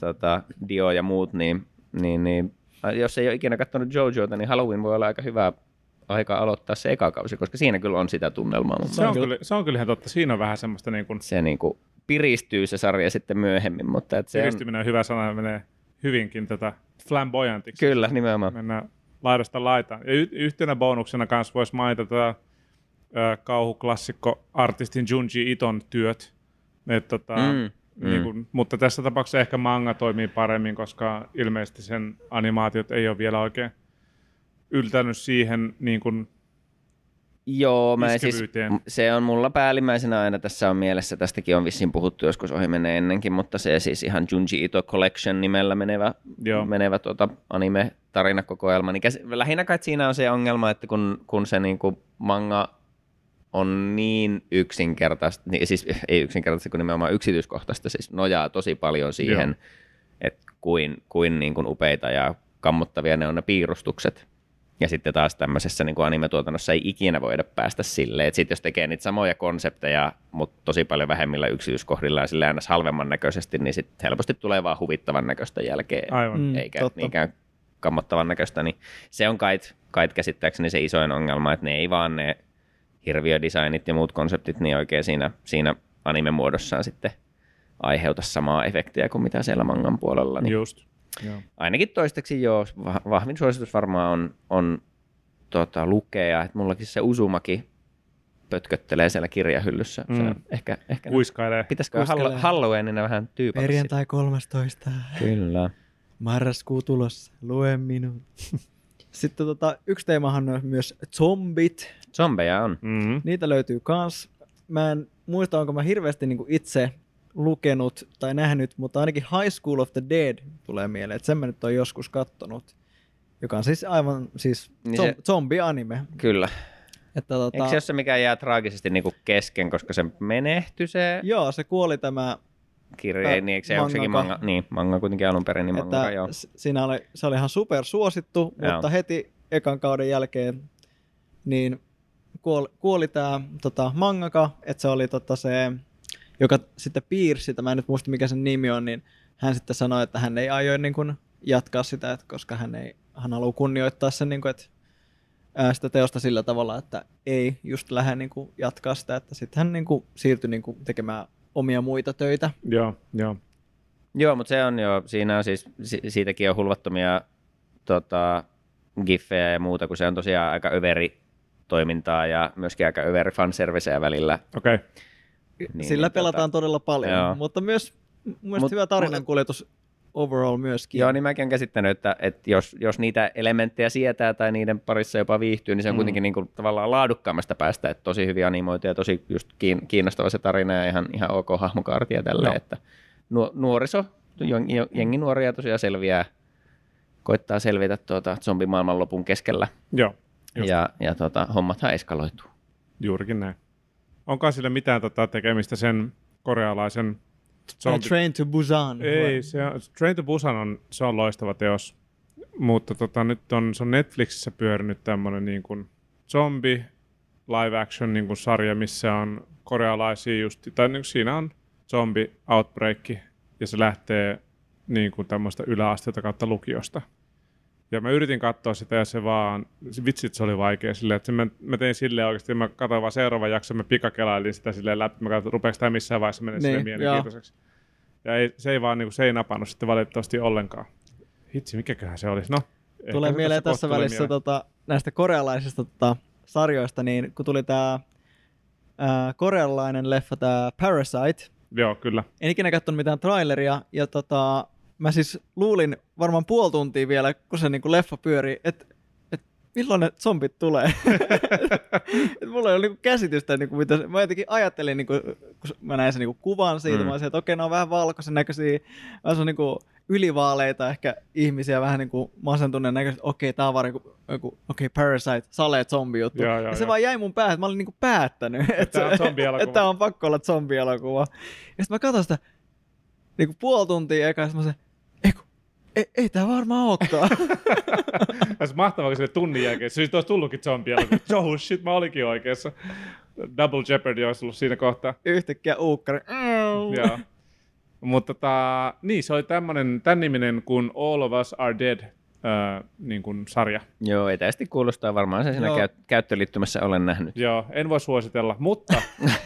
tota, Dio ja muut, niin, niin, niin jos ei ole ikinä katsonut Jojoita, niin Halloween voi olla aika hyvä aika aloittaa se eka kausi, koska siinä kyllä on sitä tunnelmaa. Mutta se, on kyllä, se on kyllä ihan totta. Siinä on vähän semmoista niin kuin, se niin kuin piristyy se sarja sitten myöhemmin, mutta että se on, piristyminen on hyvä sana, menee hyvinkin tätä flamboyantiksi. kyllä nimenomaan. Mennään laidasta laitaan. Ja y- yhtenä bonuksena kanssa voisi mainita tätä kauhuklassikko artistin Junji Iton työt. Et, tota, Mm, mm, niin mm. kun, mutta tässä tapauksessa ehkä manga toimii paremmin, koska ilmeisesti sen animaatiot ei ole vielä oikein yltänyt siihen niin kuin, Joo, mä siis, se on mulla päällimmäisenä aina tässä on mielessä, tästäkin on vissiin puhuttu joskus ohi menee ennenkin, mutta se siis ihan Junji Ito Collection nimellä menevä, Joo. menevä tuota anime-tarinakokoelma, niin käs, lähinnä kai siinä on se ongelma, että kun, kun se niinku manga on niin yksinkertaista, niin siis ei yksinkertaista, kun nimenomaan yksityiskohtaista, siis nojaa tosi paljon siihen, että kuin, kuin, niin kuin upeita ja kammottavia ne on ne piirustukset. Ja sitten taas tämmöisessä niin kuin anime-tuotannossa ei ikinä voida päästä silleen, että sitten jos tekee niitä samoja konsepteja, mutta tosi paljon vähemmillä yksityiskohdilla ja sille aina halvemman näköisesti, niin sitten helposti tulee vaan huvittavan näköistä jälkeen, Aivan. Mm, eikä totta. niinkään kammottavan näköistä. Niin se on kait, kait käsittääkseni se isoin ongelma, että ne ei vaan ne hirviödesignit ja muut konseptit niin oikein siinä, siinä anime-muodossaan sitten aiheuta samaa efektiä kuin mitä siellä mangan puolella. Niin Just. Joo. ainakin toistaiseksi joo, va- vahvin suositus varmaan on, on tota, lukea, että mullakin se Usumaki pötköttelee siellä kirjahyllyssä. Mm. Se on ehkä, ehkä Kuiskailee. pitäisikö. Hall- Halloweenina vähän tyypata Perjantai 13. sitä. Kyllä. Marraskuu tulossa. Lue minun. Sitten tota, yksi teemahan on myös zombit. Zombeja on. Mm-hmm. Niitä löytyy kans. Mä en muista, onko mä hirveästi niinku itse lukenut tai nähnyt, mutta ainakin High School of the Dead tulee mieleen, että sen mä nyt on joskus kattonut. Joka on siis aivan siis Niin zom- se- zombi-anime. Kyllä. Että tota, Eikö se ole se, mikä jää traagisesti niinku kesken, koska se menehtyi se Joo, se kuoli tämä, kirja, ei, niin, eikö se, onko sekin mangaka. manga, niin, manga kuitenkin alun perin, niin manga, että joo. siinä oli, se oli ihan super suosittu, Joo. mutta heti ekan kauden jälkeen niin kuoli, kuoli tämä tota, mangaka, että se oli tota, se, joka sitten piirsi sitä, mä en nyt muista mikä sen nimi on, niin hän sitten sanoi, että hän ei aio niin kuin, jatkaa sitä, että koska hän, ei, hän haluaa kunnioittaa sen, niin kuin, että, ää, sitä teosta sillä tavalla, että ei just lähde niin kuin, jatkaa sitä, että sitten hän niin kuin, siirtyi niin kuin, tekemään omia muita töitä. Joo, joo. Joo, mutta se on jo, siinä on siis, si- siitäkin on hulvattomia tota, giffejä ja muuta, kun se on tosiaan aika överi toimintaa ja myöskin aika överi fanserviceä välillä. Okei. Okay. Niin, Sillä niin, pelataan todella paljon, Joo. mutta myös mun Mut- hyvä tarinankuljetus overall myöskin. Joo, niin mäkin olen käsittänyt, että, että jos, jos niitä elementtejä sietää tai niiden parissa jopa viihtyy, niin se on Mm. kuitenkin niin kuin tavallaan laadukkaammasta päästä, että tosi hyvin animoitu ja tosi just kiin- kiinnostava se tarina ja ihan, ihan ok hahmokaarti ja tälleen, Joo. että nuo, nuoriso, jen- jen- jengi nuoria tosiaan selviää, koittaa selvitä tuota zombimaailman lopun keskellä Joo, Just. ja, ja tota, hommathan eskaloituu. juurikin näin. Onko sillä mitään tota, tekemistä sen korealaisen A Train to Busan. Ei, se on, Train to Busan on, se on loistava teos, mutta tota, nyt on, se on Netflixissä pyörinyt tämmöinen niin kuin zombi live action niin kuin sarja, missä on korealaisia just, tai niin kuin siinä on zombi outbreak ja se lähtee niin kuin tämmöistä yläasteelta kautta lukiosta. Ja mä yritin katsoa sitä ja se vaan, se vitsit se oli vaikea silleen, että se mä, mä tein silleen oikeasti, mä katsoin vaan seuraavan jakson, mä pikakelailin sitä silleen läpi, mä katsoin, rupeeko tämä missään vaiheessa mennä Niin, joo. mielenkiintoiseksi. Ja ei, se ei vaan niin kuin, se ei napannut sitten valitettavasti ollenkaan. Hitsi, mikäköhän se olisi? No, Tulee mieleen tässä tulee välissä mieleen. tota, näistä korealaisista tota, sarjoista, niin kun tuli tämä korealainen leffa, tämä Parasite, Joo, kyllä. en ikinä katsonut mitään traileria, ja tota, mä siis luulin varmaan puoli tuntia vielä, kun se niinku leffa pyörii, että et milloin ne zombit tulee. et mulla ei ole niinku käsitystä, niinku, mitä se, mä jotenkin ajattelin, niinku, kun mä näin sen niinku kuvan siitä, Mm. mä olisin, että okei, ne on vähän valkoisen näköisiä, vähän se on niinku ylivaaleita ehkä ihmisiä, vähän niinku masentuneen näköisiä, okei, tää on vaan joku, joku okei, Parasite, sale zombi juttu. Joo, joo, ja se joo. vaan jäi mun päähän, että mä olin niinku päättänyt, että että tää on pakko olla zombielokuva. Ja sitten mä katson sitä niinku puoli tuntia eka, ja mä se, ei, ei, ei tää varmaan olekaan. Olisi mahtavaa, kun sille tunnin jälkeen, se siis olisi tullutkin zombia. Oh shit, mä olikin oikeassa. Double Jeopardy olisi ollut siinä kohtaa. Yhtäkkiä uukkari. Joo. Mutta tota, niin, se oli tämmönen, tämän niminen kuin All of Us Are Dead äh, niin kuin sarja. Joo, etäisesti kuulostaa varmaan se siinä Joo. käy, käyttöliittymässä olen nähnyt. Joo, en voi suositella, mutta,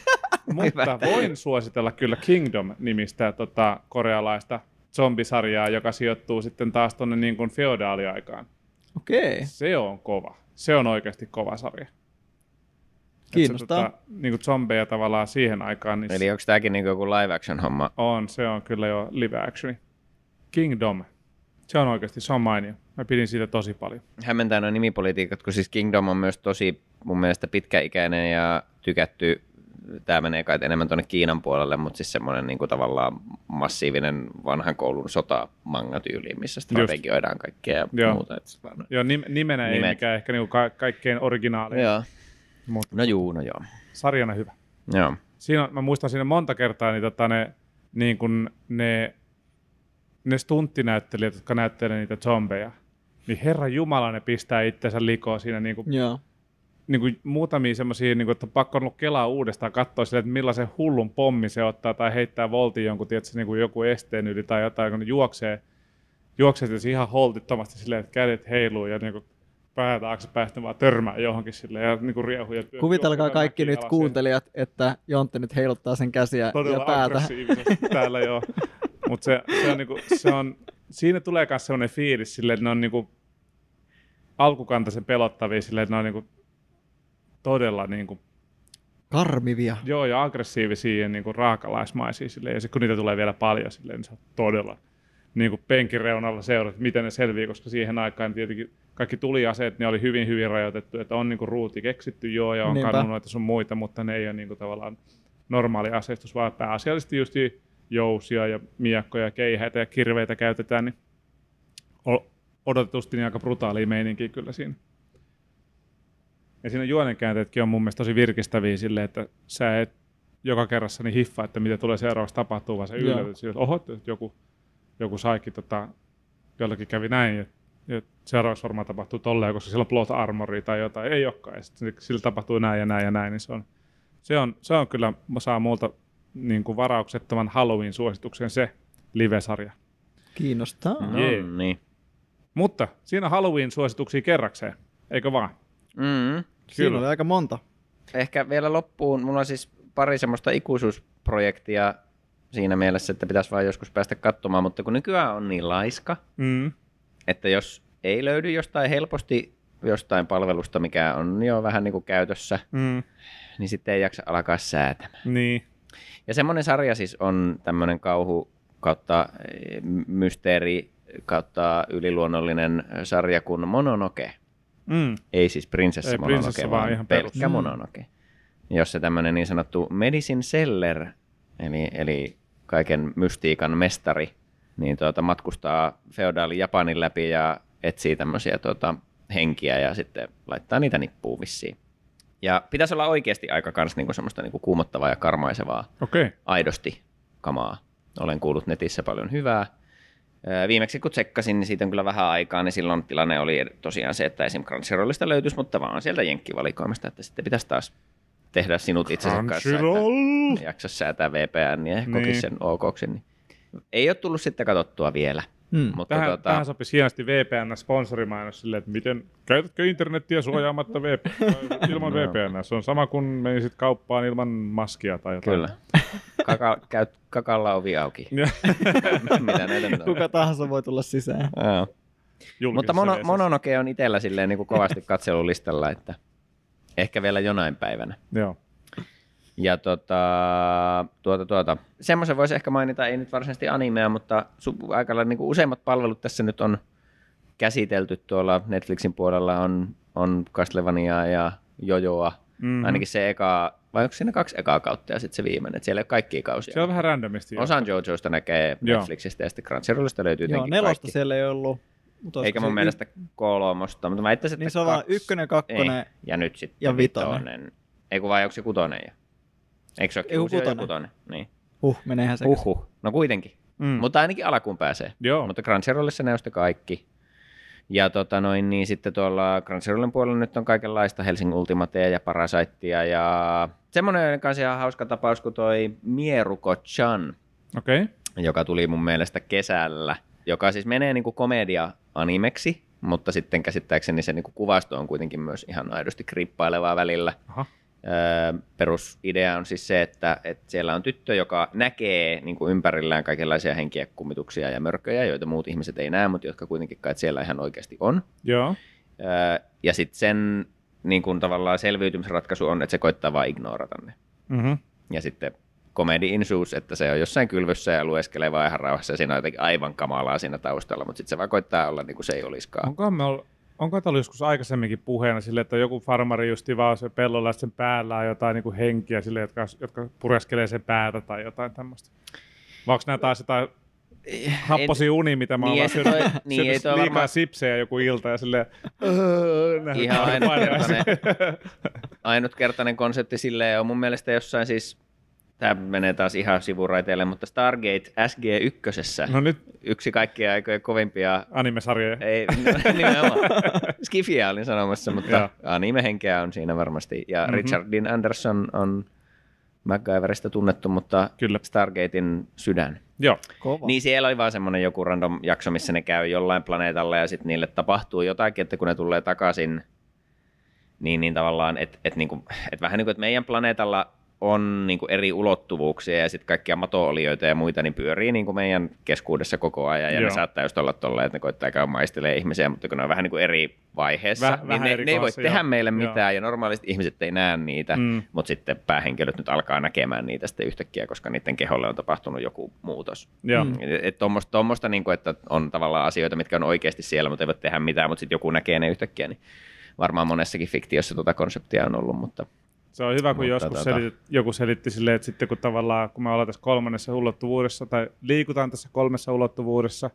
mutta voin suositella kyllä Kingdom-nimistä tota, korealaista zombisarjaa, joka sijoittuu sitten taas tuonne niin kuin feodaaliaikaan. Okei, Se on kova. Se on oikeasti kova sarja. kiinnostaa. Se, tota, niin kuin zombeja tavallaan siihen aikaan, niin Eli onko tämäkin niin joku live action homma? on, se on kyllä jo live actioni. Kingdom. Se on oikeasti, se on mainio. Mä pidin siitä tosi paljon. Hämmentää noin nimipolitiikat, kun siis Kingdom on myös tosi mun mielestä pitkäikäinen ja tykätty. Tämä menee kai enemmän tuonne Kiinan puolelle, mutta siis semmoinen niin kuin tavallaan massiivinen vanhan koulun sota tyyli missä strategioidaan kaikkea ja Joo. muuta. Et, Joo, nim- nimenä ei Nimet. mikään ehkä niinku ka- kaikkein originaali, joo. mutta No juu, no joo. sarjana hyvä. Joo. Siinä, on- mä muistan siinä monta kertaa niin, tota, ne, niin kun ne, ne stunttinäyttelijät, jotka näyttelee niitä zombeja, niin herra Jumala ne pistää itsensä likoon siinä niin kuin, Joo. Niin kuin muutamia semmoisia, niin kuin, että on pakko ollut kelaa uudestaan katsoa sille, että millaisen hullun pommi se ottaa tai heittää voltin jonkun, tiedätkö, niin kuin joku esteen yli tai jotain, kun ne juoksee, juoksee tietysti ihan holtittomasti silleen, että kädet heiluu ja niin kuin, pää taakse päästä vaan törmää johonkin sille ja niin kuin riehuu. Ja Kuvitelkaa kaikki nyt kuuntelijat, että Jontte nyt heiluttaa sen käsiä todella ja päätä. täällä joo. Mutta se, se, on niinku, se on, siinä tulee myös sellainen fiilis silleen, että ne on niinku alkukantaisen pelottavia silleen, että ne on niinku todella niinku, Karmivia. joo, ja aggressiivisia ja niinku raakalaismaisia silleen, ja sitten kun niitä tulee vielä paljon silleen, niin se on todella niinku penkin reunalla seurat, miten ne selviää, koska siihen aikaan tietenkin kaikki tuliaseet, ne oli hyvin hyvin rajoitettu, että on niinku ruuti keksitty joo, ja on Niinpä. kannunoita sun muita, mutta ne ei ole niinku tavallaan normaali aseistus, vaan pääasiallisesti just jousia ja miekkoja, keihäitä ja kirveitä käytetään, niin odotetusti niin aika brutaalia meininkiä kyllä siinä. Ja siinä juonenkäänteetkin on mun mielestä tosi virkistäviä silleen, että sä et joka kerrassa niin hiffaa, että mitä tulee seuraavaksi tapahtuu, vaan yllätyt sille, että oho, että joku, joku saikin tota, jollakin kävi näin, ja, ja seuraavaksi varmaan tapahtuu tolleen, koska sillä on plot armoria tai jotain, ei olekaan, ja sitten sillä tapahtuu näin ja näin ja näin, niin se on, se on, se on kyllä, mä saan multa niin kuin varauksettoman Halloween-suosituksen se live-sarja. Kiinnostaa. No Jee. niin. Mutta siinä Halloween-suosituksia kerrakseen, eikö vaan? Mm. Kyllä. oli aika monta. Ehkä vielä loppuun, mulla on siis pari semmoista ikuisuusprojektia siinä mielessä, että pitäisi vaan joskus päästä katsomaan, mutta kun nykyään on niin laiska, Mm. että jos ei löydy jostain helposti jostain palvelusta, mikä on jo vähän niin kuin käytössä, Mm. niin sitten ei jaksa alkaa säätämään. Niin. Ja semmoinen sarja siis on tämmöinen kauhu kautta eh, mysteeri kautta yliluonnollinen sarja kuin Mononoke. Mm. Ei siis prinsessa Ei Mononoke, prinsessa, vaan, vaan ihan pelkkä. Mm. Mononoke. Jossa tämmöinen niin sanottu medicine seller, eli, eli kaiken mystiikan mestari, niin tuota, matkustaa feodaali Japanin läpi ja etsii tämmöisiä tuota, henkiä ja sitten laittaa niitä nippuun vissiin. Ja pitäisi olla oikeasti aika kans niinku semmoista niinku kuumottavaa ja karmaisevaa. Okay. aidosti kamaa. Olen kuullut netissä paljon hyvää. Viimeksi kun tsekkasin, niin siitä on kyllä vähän aikaa, niin silloin tilanne oli tosiaan se, että esim. Crunchyrollista löytyisi, mutta vaan sieltä jenkkivalikoimasta, että sitten pitäisi taas tehdä sinut itsensä kanssa, että jaksa säätää VPN ja Niin. kokisi sen okoksi. Niin. Ei ole tullut sitten katsottua vielä. Hmm. Mutta Tähän, tota, tähän sopisi hienosti VPN-sponsorimainos silleen, että miten, käytätkö internettiä suojaamatta VPN, ilman No. VPN? Se on sama kuin menisit kauppaan ilman maskia tai jotain. kyllä. Kaka, käyt kakalla ovi auki. Mitä näitä nyt on? Kuka tahansa voi tulla sisään. Joo. Mutta mono. Mononoke on itsellä silleen niin kuin kovasti katselulistalla, että ehkä vielä jonain päivänä. Joo. Ja tota, tuota, tuota. semmoisen voisi ehkä mainita, ei nyt varsinaisesti animea, mutta aika lailla niin kuin useimmat palvelut tässä nyt on käsitelty tuolla Netflixin puolella on, on Castlevaniaa ja Jojoa. Mhm. Mm-hmm. Ainakin se eka, vai onko siinä kaksi ekaa kautta ja sitten se viimeinen, että siellä ei ole kaikkia kausia. Se on vähän randomisti. Osan Jojoista näkee Joo. Netflixistä ja sitten Crunchyrollista löytyy Joo, nelosta kaikki. siellä ei ollut. Mutta Eikä mun se mielestä kolmosta, mutta mä että Niin se on vaan ykkönen, kakkonen. Ei. Ja nyt sitten ja vitonen. Ei kun vai onko se kutonen jo? Eikö se ole kuusi kutonen. kutonen? Niin. Huh, meneehän se. Uhuh. No kuitenkin. Mm. Mutta ainakin alkuun pääsee. Joo. Mutta Crunchyrollissa ne sitten kaikki. Ja tota noin, niin sitten tuolla Crunchyrollin puolella nyt on kaikenlaista Helsingin Ultimatea ja Parasiteia ja semmoinen kanssa ihan hauska tapaus kuin toi Mieruko-chan, Okei. Okay. joka tuli mun mielestä kesällä, joka siis menee niinku komedia-animeksi, mutta sitten käsittääkseni se niinku kuvasto on kuitenkin myös ihan aidosti krippailevaa välillä. Aha. Perusidea on siis se, että, että siellä on tyttö, joka näkee niin kuin ympärillään kaikenlaisia henkiä, kummituksia ja mörköjä, joita muut ihmiset ei näe, mutta jotka kuitenkin kai siellä ihan oikeasti on. Joo. Ja sitten sen niin kuin tavallaan selviytymisratkaisu on, että se koittaa vaan ignorata ne. Mm-hmm. Ja sitten comedy insuus, että se on jossain kylvyssä ja lueskelee vaan ihan rauhassa ja siinä on jotenkin aivan kamalaa siinä taustalla, mutta sitten se vaan koittaa olla niin kuin se ei olisikaan. Onko me ollut, onko tämä joskus aikaisemminkin puheena sille, että joku farmari justi vaan se sen päällä on jotain niin kuin henkiä sille, jotka, jotka pureskelee sen päätä tai jotain tämmöistä? Vai onko nämä taas jotain happosi uni, mitä mä Niin, syönyt, toi- niin, syönyt liikaa varmaan- sipsejä joku ilta ja silleen... "Öö, Ihan ainutkertainen, ainutkertainen konsepti silleen on mun mielestä jossain siis, tämä menee taas ihan sivuraiteille, mutta Stargate SG1, No nyt yksi kaikkien aikojen kovimpia animesarjoja. Ei, no, nimenomaan. Skifiä olin sanomassa, mutta Joo. anime-henkeä on siinä varmasti. Ja Mhm. mm-hmm. Richard Dean Anderson on MacGyverista tunnettu, mutta Kyllä. Stargatein sydän. Joo. Kova. Niin siellä oli vaan semmoinen joku random jakso, missä ne käy jollain planeetalla ja sitten niille tapahtuu jotakin, että kun ne tulee takaisin, niin, niin tavallaan, että et niinku, et vähän niin kuin, että meidän planeetalla on niin kuin eri ulottuvuuksia ja sitten kaikkia mato-olioita ja muita, niin pyörii niin kuin meidän keskuudessa koko ajan. Ja Joo. ne saattaa just olla tolleen, että ne koittaa käydä maistelee ihmisiä, mutta kun ne on vähän niin kuin eri vaiheessa, Väh- niin ne, eri ne ei voi kohdassa, tehdä joo. meille Joo. mitään ja normaalisti ihmiset ei näe niitä, Mm. mutta sitten päähenkilöt nyt alkaa näkemään niitä sitten yhtäkkiä, koska niiden keholle on tapahtunut joku muutos. Joo. Mm. Mm. Että tuommoista, tommoista niin kuin, että on tavallaan asioita, mitkä on oikeasti siellä, mutta eivät tehdä mitään, mutta sitten joku näkee ne yhtäkkiä, niin varmaan monessakin fiktiossa tuota konseptia on ollut, mutta Se on hyvä, kun Mutta joskus tota- joku selitti silleen, että sitten kun tavallaan, kun me ollaan tässä kolmannessa ulottuvuudessa, tai liikutaan tässä kolmessa ulottuvuudessa,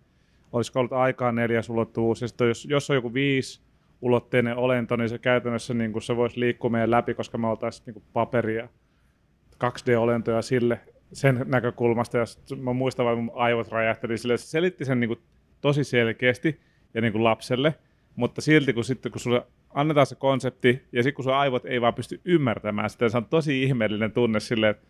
olisiko ollut aikaa neljäs ulottuvuus, ja sitten jos, jos on joku viisi ulotteinen olento, niin se käytännössä niin kuin se voisi liikkua meidän läpi, koska me oltaisiin niin kuin paperia, 2D-olentoja sille sen näkökulmasta, ja mä muistan vaan, mun aivot räjähteli sille, se selitti sen niin kuin tosi selkeästi ja niin kuin lapselle, mutta silti kun sitten kun sulle annetaan se konsepti, ja sitten kun sun aivot ei vaan pysty ymmärtämään sitä, se on tosi ihmeellinen tunne silleen, että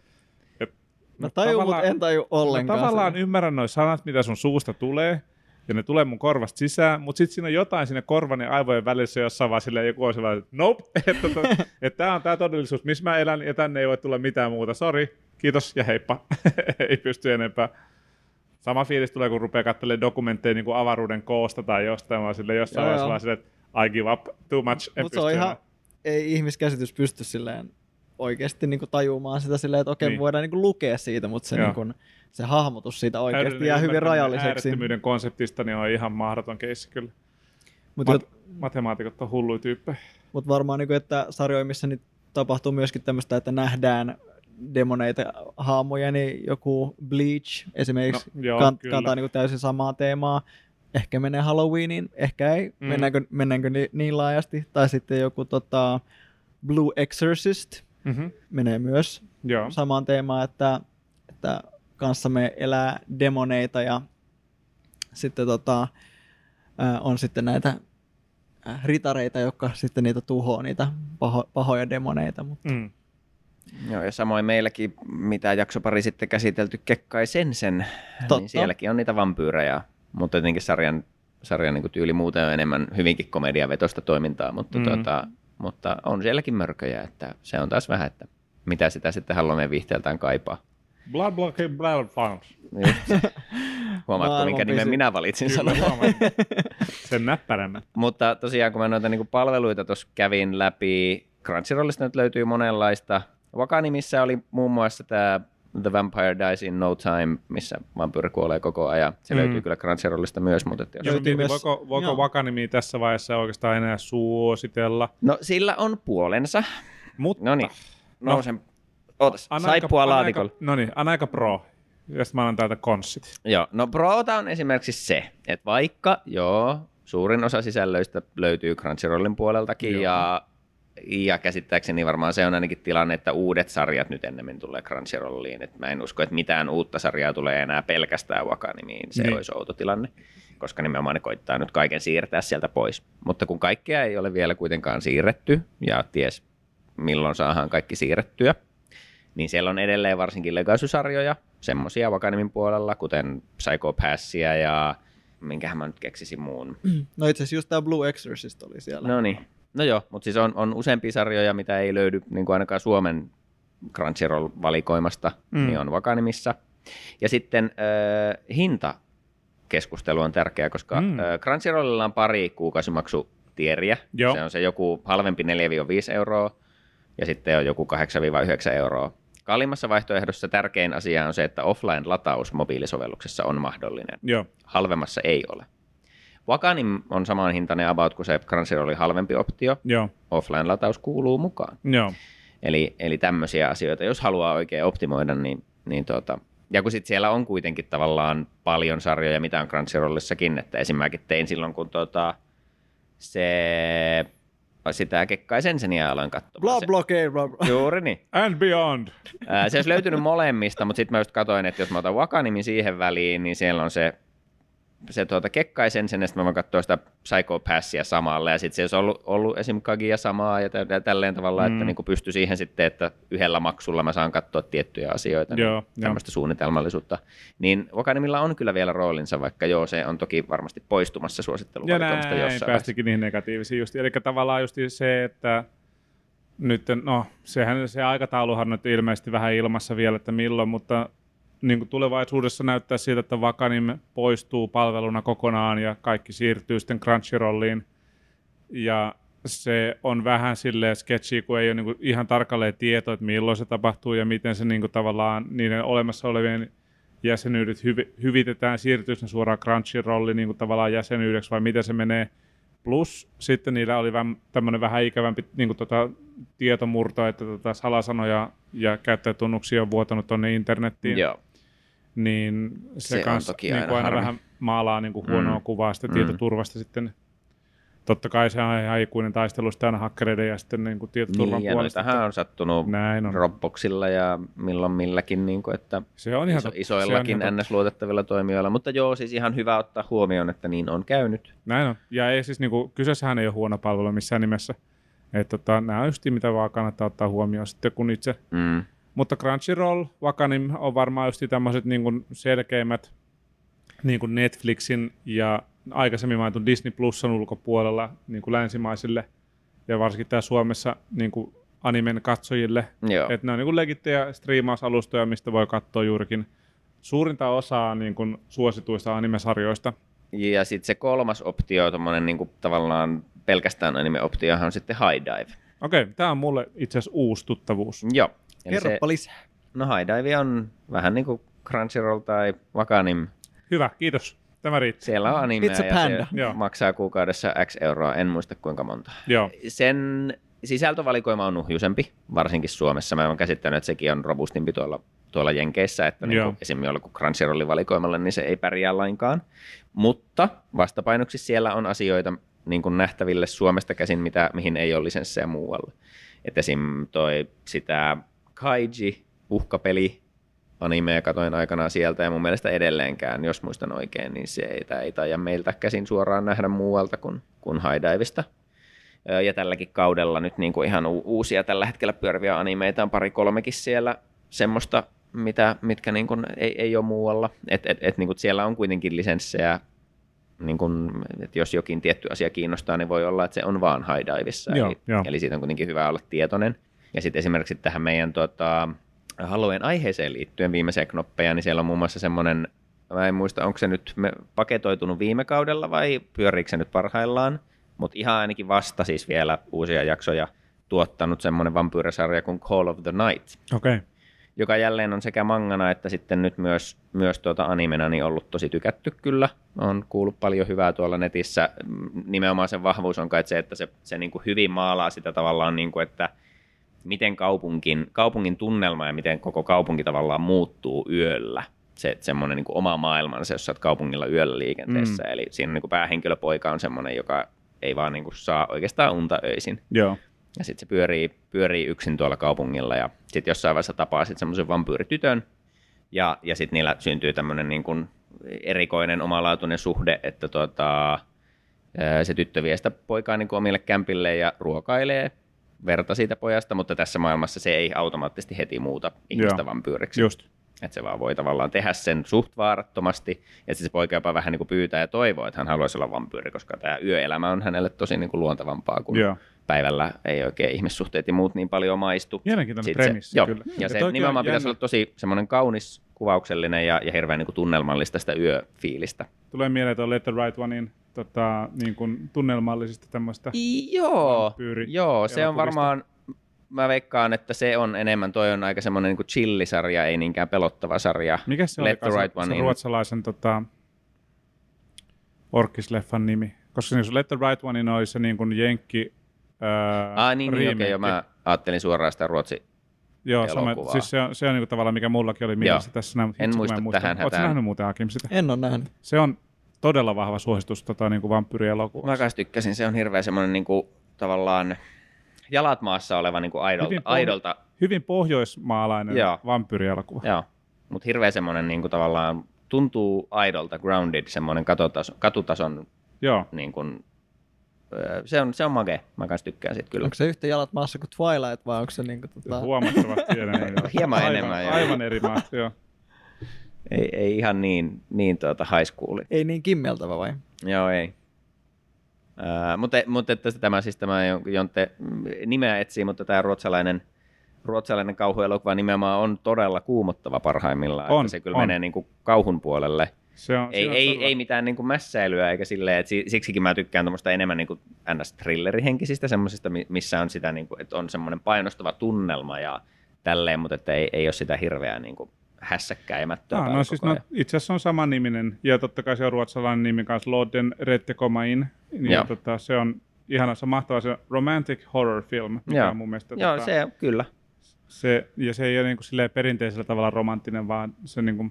että Mä tajun, mutta en taju ollenkaan. Mä tavallaan sitä. ymmärrän noin sanat, mitä sun suusta tulee, ja ne tulee mun korvasta sisään, mutta sitten siinä on jotain siinä korvan ja aivojen välissä jossain vaan silleen joku on sellainen, että nope, että, to, että tämä on tämä todellisuus, missä mä elän, ja tänne ei voi tulla mitään muuta, sori, kiitos ja heippa, ei pysty enempää. Sama fiilis tulee, kun rupeaa katselemaan dokumentteja niin kuin avaruuden koosta tai jostain, vaan sille jossain vaiheessa vaan silleen, että I give up too much, Mutta se on ihan, ei ihmiskäsitys pysty silleen oikeasti niinku tajumaan sitä silleen, että okei, Niin. niin. voidaan niinku lukea siitä, mutta se, Joo. niinku, se hahmotus siitä oikeasti Täydellinen jää hyvin rajalliseksi. Äärettömyyden konseptista niin on ihan mahdoton keissi kyllä. Mutta Mat- matemaatikot on hulluja tyyppejä. mut varmaan, niinku, että sarjoja, missä nyt tapahtuu myöskin tämmöistä, että nähdään demoneita haamoja, niin joku Bleach esimerkiksi No, joo, kan- kyllä. kantaa niinku täysin samaa teemaa. Ehkä menee Halloweeniin, ehkä ei. Mm. Mennäänkö, mennäänkö ni- niin laajasti? Tai sitten joku tota, Blue Exorcist Mm-hmm. menee myös Joo. samaan teemaan, että, että kanssamme elää demoneita ja sitten tota, ää, on sitten näitä ritareita, jotka sitten niitä tuhoaa, niitä paho, pahoja demoneita. Mutta Mm. Joo, ja samoin meilläkin, mitä jakso pari sitten käsitelty Kekkai Sensen, Totta. niin sielläkin on niitä vampyyrejä, mutta jotenkin sarjan, sarjan niin tyyli muuten on enemmän hyvinkin komediavetosta toimintaa, mutta, Mm. tota, mutta on sielläkin mörköjä, että se on taas vähän, että mitä sitä sitten Halloween viihteeltään kaipaa. Blood Blood Blood. Just. Huomaatko, minkä nimen minä valitsin Kyllä, sanoa? Sen näppärämmän. Mutta tosiaan, kun mä noita niin palveluita tuossa kävin läpi, Crunchyrollista nyt löytyy monenlaista. Wakanimissä oli muun muassa tämä The Vampire Dies in No Time, missä vampyyri kuolee koko ajan. Se Mm. löytyy kyllä Crunchyrollista myös, mutta jos... Löytyy mietin, myös- voiko, voiko joo. Wakanimi tässä vaiheessa oikeastaan enää suositella, No sillä on puolensa. mutta No niin, No. nousen. Ootas, Anaika- saippua laatikolla. No niin, Anaika Pro. Ja sitten mä annan täältä konssit. Joo, no Prota on esimerkiksi se, että vaikka joo, suurin osa sisällöistä löytyy Crunchyrollin puoleltakin Joo. ja, ja käsittääkseni varmaan se on ainakin tilanne, että uudet sarjat nyt ennemmin tulee Crunchrolliin. Et mä en usko, että mitään uutta sarjaa tulee enää pelkästään Wakanimiin. Se Niin. olisi outo tilanne, koska nimenomaan ne koittaa nyt kaiken siirtää sieltä pois. Mutta kun kaikkea ei ole vielä kuitenkaan siirretty ja ties milloin saadaan kaikki siirrettyä, niin siellä on edelleen varsinkin legacy-sarjoja, semmosia Wakanimin puolella, kuten Psycho Passia ja minkähän mä nyt keksisin muun. no itse asiassa just tämä Blue Exorcist oli siellä. No niin, no joo, mutta siis on, on useampia sarjoja, mitä ei löydy niin kuin ainakaan Suomen Crunchyroll-valikoimasta, Mm. niin on Wakanimissa. Ja sitten äh, hinta keskustelu on tärkeä, koska Mm. mm. äh, Crunchyrollilla on pari kuukausimaksutieriä. Joo. Se on se joku halvempi 4-5 euroa ja sitten on joku 8-9 euroa Kalliimmassa vaihtoehdossa tärkein asia on se, että offline-lataus mobiilisovelluksessa on mahdollinen. Joo. Halvemmassa ei ole. Wakanim on saman hintainen about kuin se Crunchyrollin halvempi optio. Joo. Offline-lataus kuuluu mukaan. Joo. Eli, eli tämmöisiä asioita, jos haluaa oikein optimoida, niin, niin tuota, ja kun sit siellä on kuitenkin tavallaan paljon sarjoja, mitä on Crunchyrollissakin, että esimerkiksi tein silloin, kun tuota, se sitä kekkaisen sen aloin katsomaan. Blah, Se- blah, okay, blah, blah. Juuri niin. And beyond. Ää, Se olisi löytynyt molemmista, mutta sitten mä just katsoin, että jos mä otan Wakanimin siihen väliin, niin siellä on se, se tuota kekkaisen sen, ja sitten mä voin katsoa sitä Psycho Passia samalla, ja sitten se olisi ollut, ollut esim. Kagia samaa, ja tä- tä- tälleen tavalla, mm. että niin pysty siihen sitten, että yhdellä maksulla mä saan katsoa tiettyjä asioita, Joo, niin joo. tämmöistä suunnitelmallisuutta. Niin Wakanimilla on kyllä vielä roolinsa, vaikka joo, se on toki varmasti poistumassa Ja suositteluvalikoimasta jossain vaiheessa. päästikin niihin negatiivisiin just. Eli tavallaan just se, että nyt, no sehän se aikatauluhan on nyt ilmeisesti vähän ilmassa vielä, että milloin, mutta niin kuin tulevaisuudessa näyttää siltä, että Vakanim poistuu palveluna kokonaan ja kaikki siirtyy sitten Crunchyrolliin. Ja se on vähän silleen sketchy, kun ei ole niin kuin ihan tarkalleen tietoa, että milloin se tapahtuu ja miten se niin kuin tavallaan niiden olemassa olevien jäsenyydet hyvi, hyvitetään, siirtyykö ne suoraan Crunchyrolliin niin kuin tavallaan jäsenyydeksi vai miten se menee. Plus sitten niillä oli vähän, tämmöinen vähän ikävämpi niin kuin tota, tietomurto, että tota, salasanoja ja käyttäjätunnuksia on vuotanut tuonne internettiin Joo. Niin se, Se on kans, toki niin aina kuin aina harmi. vähän maalaa niin kuin huonoa Mm. kuvaa sitä Mm. tietoturvasta sitten. Totta kai se on ihan ikuinen taistelu sitä aina hakkereiden ja sitten niin kuin tietoturvan Niin, ja puolesta. noitahan on sattunut Näin on. Dropboxilla ja milloin milläkin, niin kuin, että Se on ihan iso, totta. Se isoillakin on ihan. NS-luotettavilla toimijoilla. Mutta joo, siis ihan hyvä ottaa huomioon, että niin on käynyt. Näin on. Ja ei siis, niin kuin, kyseessähän ei ole huono palvelu missään nimessä. Että tota, nämä on just mitä vaan kannattaa ottaa huomioon sitten, kun itse Mm. Mutta Crunchyroll, Wakanim on varmaan just tämmöiset niin kuin selkeimmät niin kuin Netflixin ja aikaisemmin mainitun Disney Plusan ulkopuolella niin kuin länsimaisille ja varsinkin täällä Suomessa niin kuin animen katsojille. Joo. Että ne on niin kuin legittejä striimausalustoja, mistä voi katsoa juurikin suurinta osaa niin kuin suosituista animesarjoista. Ja sitten se kolmas optio, tommonen niinku tavallaan pelkästään anime-optiohan on sitten High Dive. Okei, tämä on mulle itse asiassa uusi tuttavuus. Joo. Eli se, Kerropa lisää. no High Dive on vähän niin kuin Crunchyroll tai Wakanim. Hyvä, kiitos. Tämä riittää. Siellä on animea It's a ja panda. se Joo. maksaa kuukaudessa X euroa, en muista kuinka monta. Joo, Sen sisältövalikoima on nuhjusempi, varsinkin Suomessa. Mä oon käsittänyt, että sekin on robustimpi tuolla, tuolla Jenkeissä, että niin kuin esimerkiksi jollakin Crunchyrollin valikoimalla, niin se ei pärjää lainkaan. Mutta vastapainoksi siellä on asioita niin kuin nähtäville Suomesta käsin, mitä, mihin ei ole lisenssejä muualla. Et esim. toi sitä Kaiji, uhkapeli, animea katoin aikanaan sieltä ja mun mielestä edelleenkään, jos muistan oikein, niin se ei, ei taida meiltä käsin suoraan nähdä muualta kuin, kuin High Divesta. Ö, Ja tälläkin kaudella nyt niin kuin ihan uusia tällä hetkellä pyöriviä animeita on pari kolmekin siellä semmoista, mitä, mitkä niin kuin ei, ei ole muualla. Et, et, et niin kuin siellä on kuitenkin lisenssejä, niin kuin, että jos jokin tietty asia kiinnostaa, niin voi olla, että se on vaan High Divessa. Joo, eli, eli siitä on kuitenkin hyvä olla tietoinen. Ja sitten esimerkiksi tähän meidän tota, Halloween aiheeseen liittyen viimeisiä knoppeja, niin siellä on muun muassa semmoinen, mä en muista, onko se nyt paketoitunut viime kaudella vai pyöriikö se nyt parhaillaan, mutta ihan ainakin vasta siis vielä uusia jaksoja tuottanut semmoinen vampyyrisarja kuin Call of the Night, okei. Okay. joka jälleen on sekä mangana että sitten nyt myös, myös tuota animena niin ollut tosi tykätty kyllä. On kuullut paljon hyvää tuolla netissä. Nimenomaan sen vahvuus on kai se, että se, se niin kuin hyvin maalaa sitä tavallaan, niin kuin, että miten kaupunkin, kaupungin tunnelma ja miten koko kaupunki tavallaan muuttuu yöllä. Se semmoinen niin oma maailmansa, jos sä oot kaupungilla yöllä liikenteessä. Mm. Eli siinä niin kuin päähenkilöpoika on semmoinen, joka ei vaan niin kuin saa oikeastaan unta öisin. Joo. Ja sitten se pyörii, pyörii yksin tuolla kaupungilla ja sitten jossain vaiheessa tapaa sitten semmoisen vampyyritytön. Ja, ja sitten niillä syntyy tämmöinen niin kuin erikoinen omalaatuinen suhde, että tota, se tyttö vie sitä poikaa niin kuin omille kämpille ja ruokailee verta siitä pojasta, mutta tässä maailmassa se ei automaattisesti heti muuta ihmistä Joo. vampyyriksi. Just. Että se vaan voi tavallaan tehdä sen suht vaarattomasti, ja sitten se poika jopa vähän niin kuin pyytää ja toivoo, että hän haluaisi olla vampyyri, koska tämä yöelämä on hänelle tosi niin kuin luontavampaa kuin Joo. päivällä ei oikein ihmissuhteet ja muut niin paljon maistu. Mielenkiintoinen Sit se- premissi joo. kyllä. Ja Ja se nimenomaan pitäisi jännä. olla tosi semmoinen kaunis, kuvauksellinen ja, ja hirveän niin kuin tunnelmallista sitä yöfiilistä. Tulee mieleen tuo Let the Right Onein tota, niin kuin tunnelmallisista tämmöistä. Joo, joo se on varmaan mä veikkaan, että se on enemmän, toi on aika semmoinen niin chillisarja, ei niinkään pelottava sarja. Mikä se Let the se, right one se ruotsalaisen tota, orkisleffan nimi? Koska niin, se Let the Right One In oli se niin kuin jenkki ää, Ah, niin, niin okei, jo, mä ajattelin suoraan sitä ruotsi. Joo, sama, siis se on, se on niin kuin tavallaan mikä mullakin oli mielessä tässä. Näin, mutta En mä muista tähän Oletko nähnyt muuten Hakim sitä? En ole nähnyt. Se on todella vahva suositus tota, niin kuin. Mä kans tykkäsin, se on hirveän semmoinen niin kuin, tavallaan jalat maassa oleva niin kuin aidolta. Hyvin pohj- aidolta Hyvin pohjoismaalainen Joo. vampyyrielokuva. joo, mutta hirveän semmoinen niin kuin, tavallaan tuntuu aidolta, grounded, semmoinen katutason, katutason Joo. niin kuin, se on, se on mage. Mä kans tykkään siitä kyllä. Onko se yhtä jalat maassa kuin Twilight vai onko se niinku tota... Huomattavasti enemmän. joo. Hieman aivan, enemmän, joo. Aivan eri maat, joo. Ei, ei ihan niin, niin tuota high school. Ei niin kimmeltävä vai? Joo, ei. Ää, mutta, mutta että tämä siis tämä Jonte nimeä etsii, mutta tämä ruotsalainen, ruotsalainen kauhuelokuva nimenomaan on todella kuumottava parhaimmillaan. On, että se kyllä on. menee niin kuin kauhun puolelle. Se on, Ei, se on ei, ei mitään niin kuin mässäilyä eikä silleen, että si- siksikin mä tykkään tuommoista enemmän niin kuin ns-thrillerihenkisistä semmoisista, mi- missä on sitä, niin kuin, että on semmoinen painostava tunnelma ja tälleen, mutta että ei, ei ole sitä hirveää niin kuin hässäkkäimättöä. Päällä no siis no, itse asiassa on sama niminen, ja totta kai se on ruotsalainen nimi kanssa, Lodden Rettekomain. Niin Joo. tota, se on ihana, se on mahtava se romantic horror film, mikä Joo. on mun mielestä. Joo, tota, se kyllä. se, ja se ei ole niinku silleen perinteisellä tavalla romanttinen, vaan se niinku,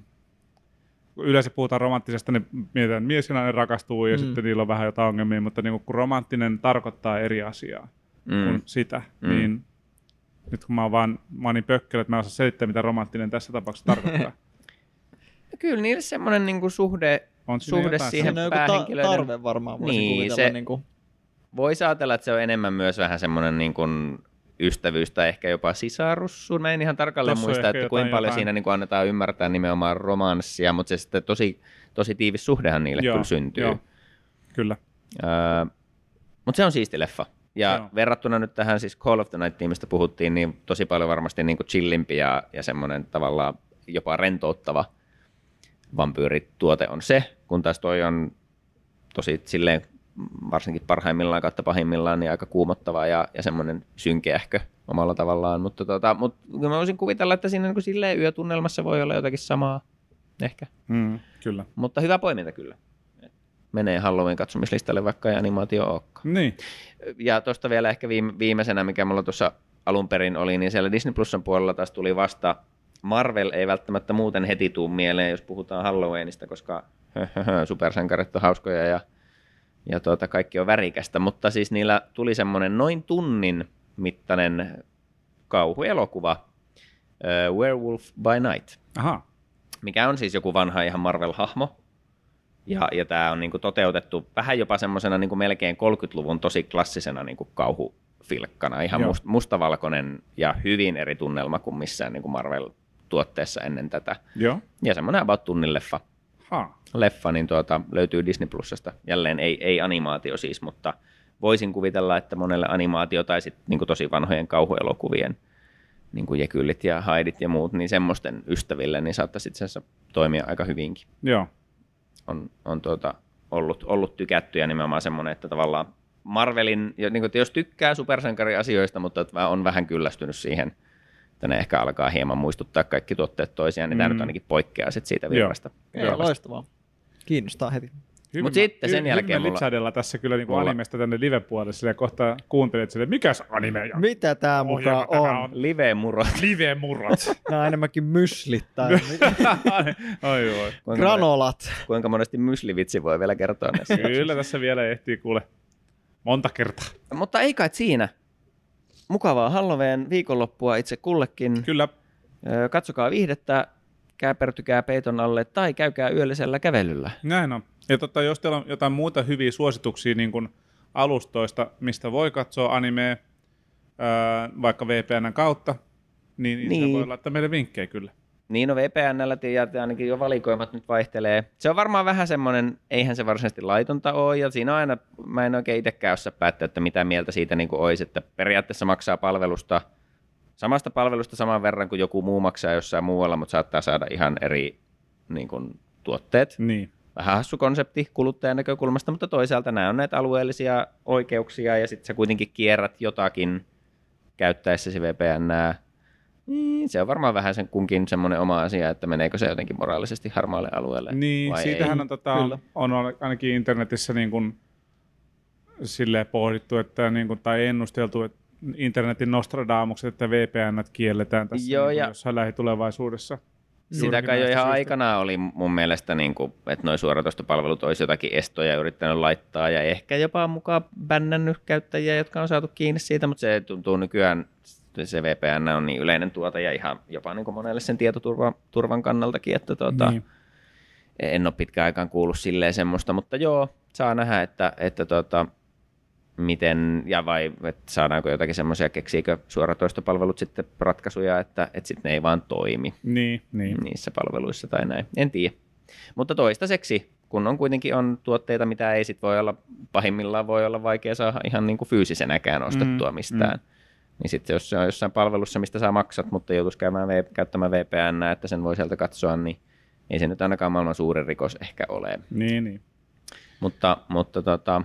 kun yleensä puhutaan romanttisesta, niin mietitään, että mies ja nainen rakastuu ja Mm. sitten niillä on vähän jotain ongelmia, mutta niinku, kun romanttinen tarkoittaa eri asiaa mm. Kuin sitä, Mm. niin nyt kun mä oon vaan mä oon niin pökkelö, että mä en osaa selittää, mitä romanttinen tässä tapauksessa tarkoittaa. Kyllä niille semmoinen niin kuin suhde, On suhde siihen Siinä on päähenkilöiden... tarve varmaan, voisin Niin, kuvitella. se- Niin kuin... Voisi ajatella, että se on enemmän myös vähän semmoinen niin kuin ystävyys tai ehkä jopa sisarus. Mä en ihan tarkalleen Tossa muista, että kuinka paljon jotain- siinä niin kuin annetaan ymmärtää nimenomaan romanssia, mutta se sitten tosi, tosi tiivis suhdehan niille Joo, kyllä syntyy. joo. Kyllä. Öö, mutta se on siisti leffa. Ja on. verrattuna nyt tähän siis Call of the Night mistä puhuttiin, niin tosi paljon varmasti niin kuin chillimpi ja, ja semmoinen tavallaan jopa rentouttava vampyyrituote on se, kun taas toi on tosi silleen varsinkin parhaimmillaan kautta pahimmillaan niin aika kuumottava ja, ja semmoinen synkeähkö omalla tavallaan, mutta tota, mut, kyllä mä voisin kuvitella, että siinä niin silleen yötunnelmassa voi olla jotakin samaa ehkä, Mm, kyllä. mutta hyvä poiminta kyllä. Menee Halloween katsomislistalle, vaikka ei animaatio olekaan. Niin. Ja tuosta vielä ehkä viime, viimeisenä, mikä mulla tuossa alun perin oli, niin siellä Disney Plusan puolella taas tuli vasta Marvel ei välttämättä muuten heti tuu mieleen, jos puhutaan Halloweenista, koska supersankarit on hauskoja ja, ja tuota, kaikki on värikästä, mutta siis niillä tuli semmoinen noin tunnin mittainen kauhuelokuva, uh, Werewolf by Night, Aha. mikä on siis joku vanha ihan Marvel-hahmo. Ja, ja tämä on niinku toteutettu vähän jopa semmoisena niinku melkein 30-luvun tosi klassisena niinku kauhufilkkana. Ihan Joo. must, mustavalkoinen ja hyvin eri tunnelma kuin missään niinku Marvel-tuotteessa ennen tätä. Joo. Ja semmoinen about tunnin leffa, Leffa niin tuota, löytyy Disney Plusasta. Jälleen ei, ei animaatio siis, mutta voisin kuvitella, että monelle animaatio tai sitten niinku tosi vanhojen kauhuelokuvien niin kuin Jekyllit ja Haidit ja muut, niin semmoisten ystäville niin saattaisi itse asiassa toimia aika hyvinkin Joo. on, on tuota, ollut, ollut tykätty ja nimenomaan semmoinen, että tavallaan Marvelin, niin kuin, että jos tykkää supersankariasioista, mutta on vähän kyllästynyt siihen, että ne ehkä alkaa hieman muistuttaa kaikki tuotteet toisiaan, niin mm. tämä nyt ainakin poikkeaa sit siitä Joo. virrasta. Ei, virrasta. loistavaa. Kiinnostaa heti. Hyvin Mut mä- sitten sen hy- jälkeen mulla- tässä kyllä niin mulla- animesta tänne live-puolelle, sillä kohta kuuntelet sille, mikäs anime ja Mitä tää mukaan tämä on? Live-muro. Live-murrot. Nämä on enemmänkin myslit tai Oi, oi. Kuinka, granolat. kuinka monesti myslivitsi voi vielä kertoa näissä? Kyllä tässä vielä ehtii kuule monta kertaa. Mutta ei kai siinä. Mukavaa Halloween viikonloppua itse kullekin. Kyllä. Katsokaa viihdettä, käpertykää peiton alle tai käykää yöllisellä kävelyllä. Näin on. Ja totta, jos teillä on jotain muuta hyviä suosituksia niin kuin alustoista, mistä voi katsoa animea, vaikka VPNn kautta, niin, niin. Niin. voi laittaa meille vinkkejä kyllä. Niin no VPNllä tiedät, ainakin jo valikoimat nyt vaihtelee. Se on varmaan vähän semmoinen, eihän se varsinaisesti laitonta ole, ja siinä aina, mä en oikein itsekään osaa päättää, että mitä mieltä siitä niin kuin olisi, että periaatteessa maksaa palvelusta, samasta palvelusta saman verran kuin joku muu maksaa jossain muualla, mutta saattaa saada ihan eri niin kuin, tuotteet. Niin. Vähän hassu konsepti kuluttajan näkökulmasta, mutta toisaalta nämä on näitä alueellisia oikeuksia, ja sitten sä kuitenkin kierrät jotakin käyttäessäsi VPN, niin se on varmaan vähän sen kunkin semmoinen oma asia, että meneekö se jotenkin moraalisesti harmaalle alueelle Niin, vai siitähän ei. on, tota, Kyllä. on ainakin internetissä niin kuin, silleen pohdittu, että, niin kuin, tai ennusteltu, että internetin Nostradamukset, että VPN kielletään tässä Joo, niin ja- jossain lähitulevaisuudessa. Sitä kai jo ihan syistä. aikanaan oli mun mielestä, niin kuin, että noin suoratoistopalvelut olisi jotakin estoja yrittänyt laittaa ja ehkä jopa mukaan bännännyt käyttäjiä, jotka on saatu kiinni siitä, mutta se tuntuu nykyään, se VPN on niin yleinen tuote ja ihan jopa niin kuin monelle sen tietoturvan turvan kannaltakin, että tuota, Niin. en ole pitkään aikaan kuullut silleen semmoista, mutta joo, saa nähdä, että, että tota, miten, ja vai että saadaanko jotakin semmoisia, keksiikö suoratoistopalvelut sitten ratkaisuja, että, että sitten ne ei vaan toimi Niin, niin. niissä palveluissa tai näin. En tiedä. Mutta toistaiseksi, kun on kuitenkin on tuotteita, mitä ei sit voi olla, pahimmillaan voi olla vaikea saada ihan niin kuin fyysisenäkään ostettua Mm, mistään. Niin sitten jos se on jossain palvelussa, mistä saa maksat, mutta joutuisi käymään v- käyttämään VPN, että sen voi sieltä katsoa, niin ei se nyt ainakaan maailman suurin rikos ehkä ole. niin, niin. Mutta, mutta tota,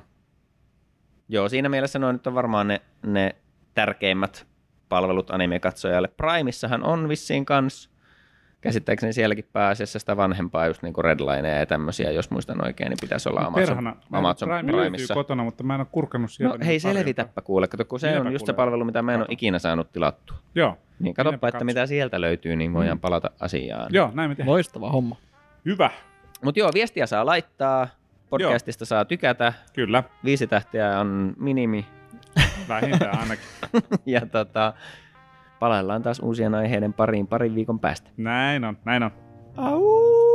joo, siinä mielessä noin nyt on varmaan ne, ne tärkeimmät palvelut anime-katsojalle. Primeissahan on vissiin kans, käsittääkseni sielläkin pääasiassa sitä vanhempaa, just niin kuin Redlineja ja tämmöisiä, jos muistan oikein, niin pitäisi olla Amazon, Perhana, Amazon Prime löytyy Primeissa. kotona, mutta mä en ole kurkannut sieltä. No hei, niin paljon. selvitäpä kuule, kato, kun se Minäpä on just se kuule. palvelu, mitä mä en ole Kato. ikinä saanut tilattua. Joo, Niin katsoppa, Minäpä että mitä sieltä löytyy, niin voidaan palata asiaan. joo, näin me tehdään. Loistava homma. Hyvä, Mutta joo, viestiä saa laittaa, podcastista saa tykätä, kyllä, viisi tähteä on minimi, vähintään ainakin. ja tota, palaillaan taas uusien aiheiden pariin parin viikon päästä. näin on, näin on. Au!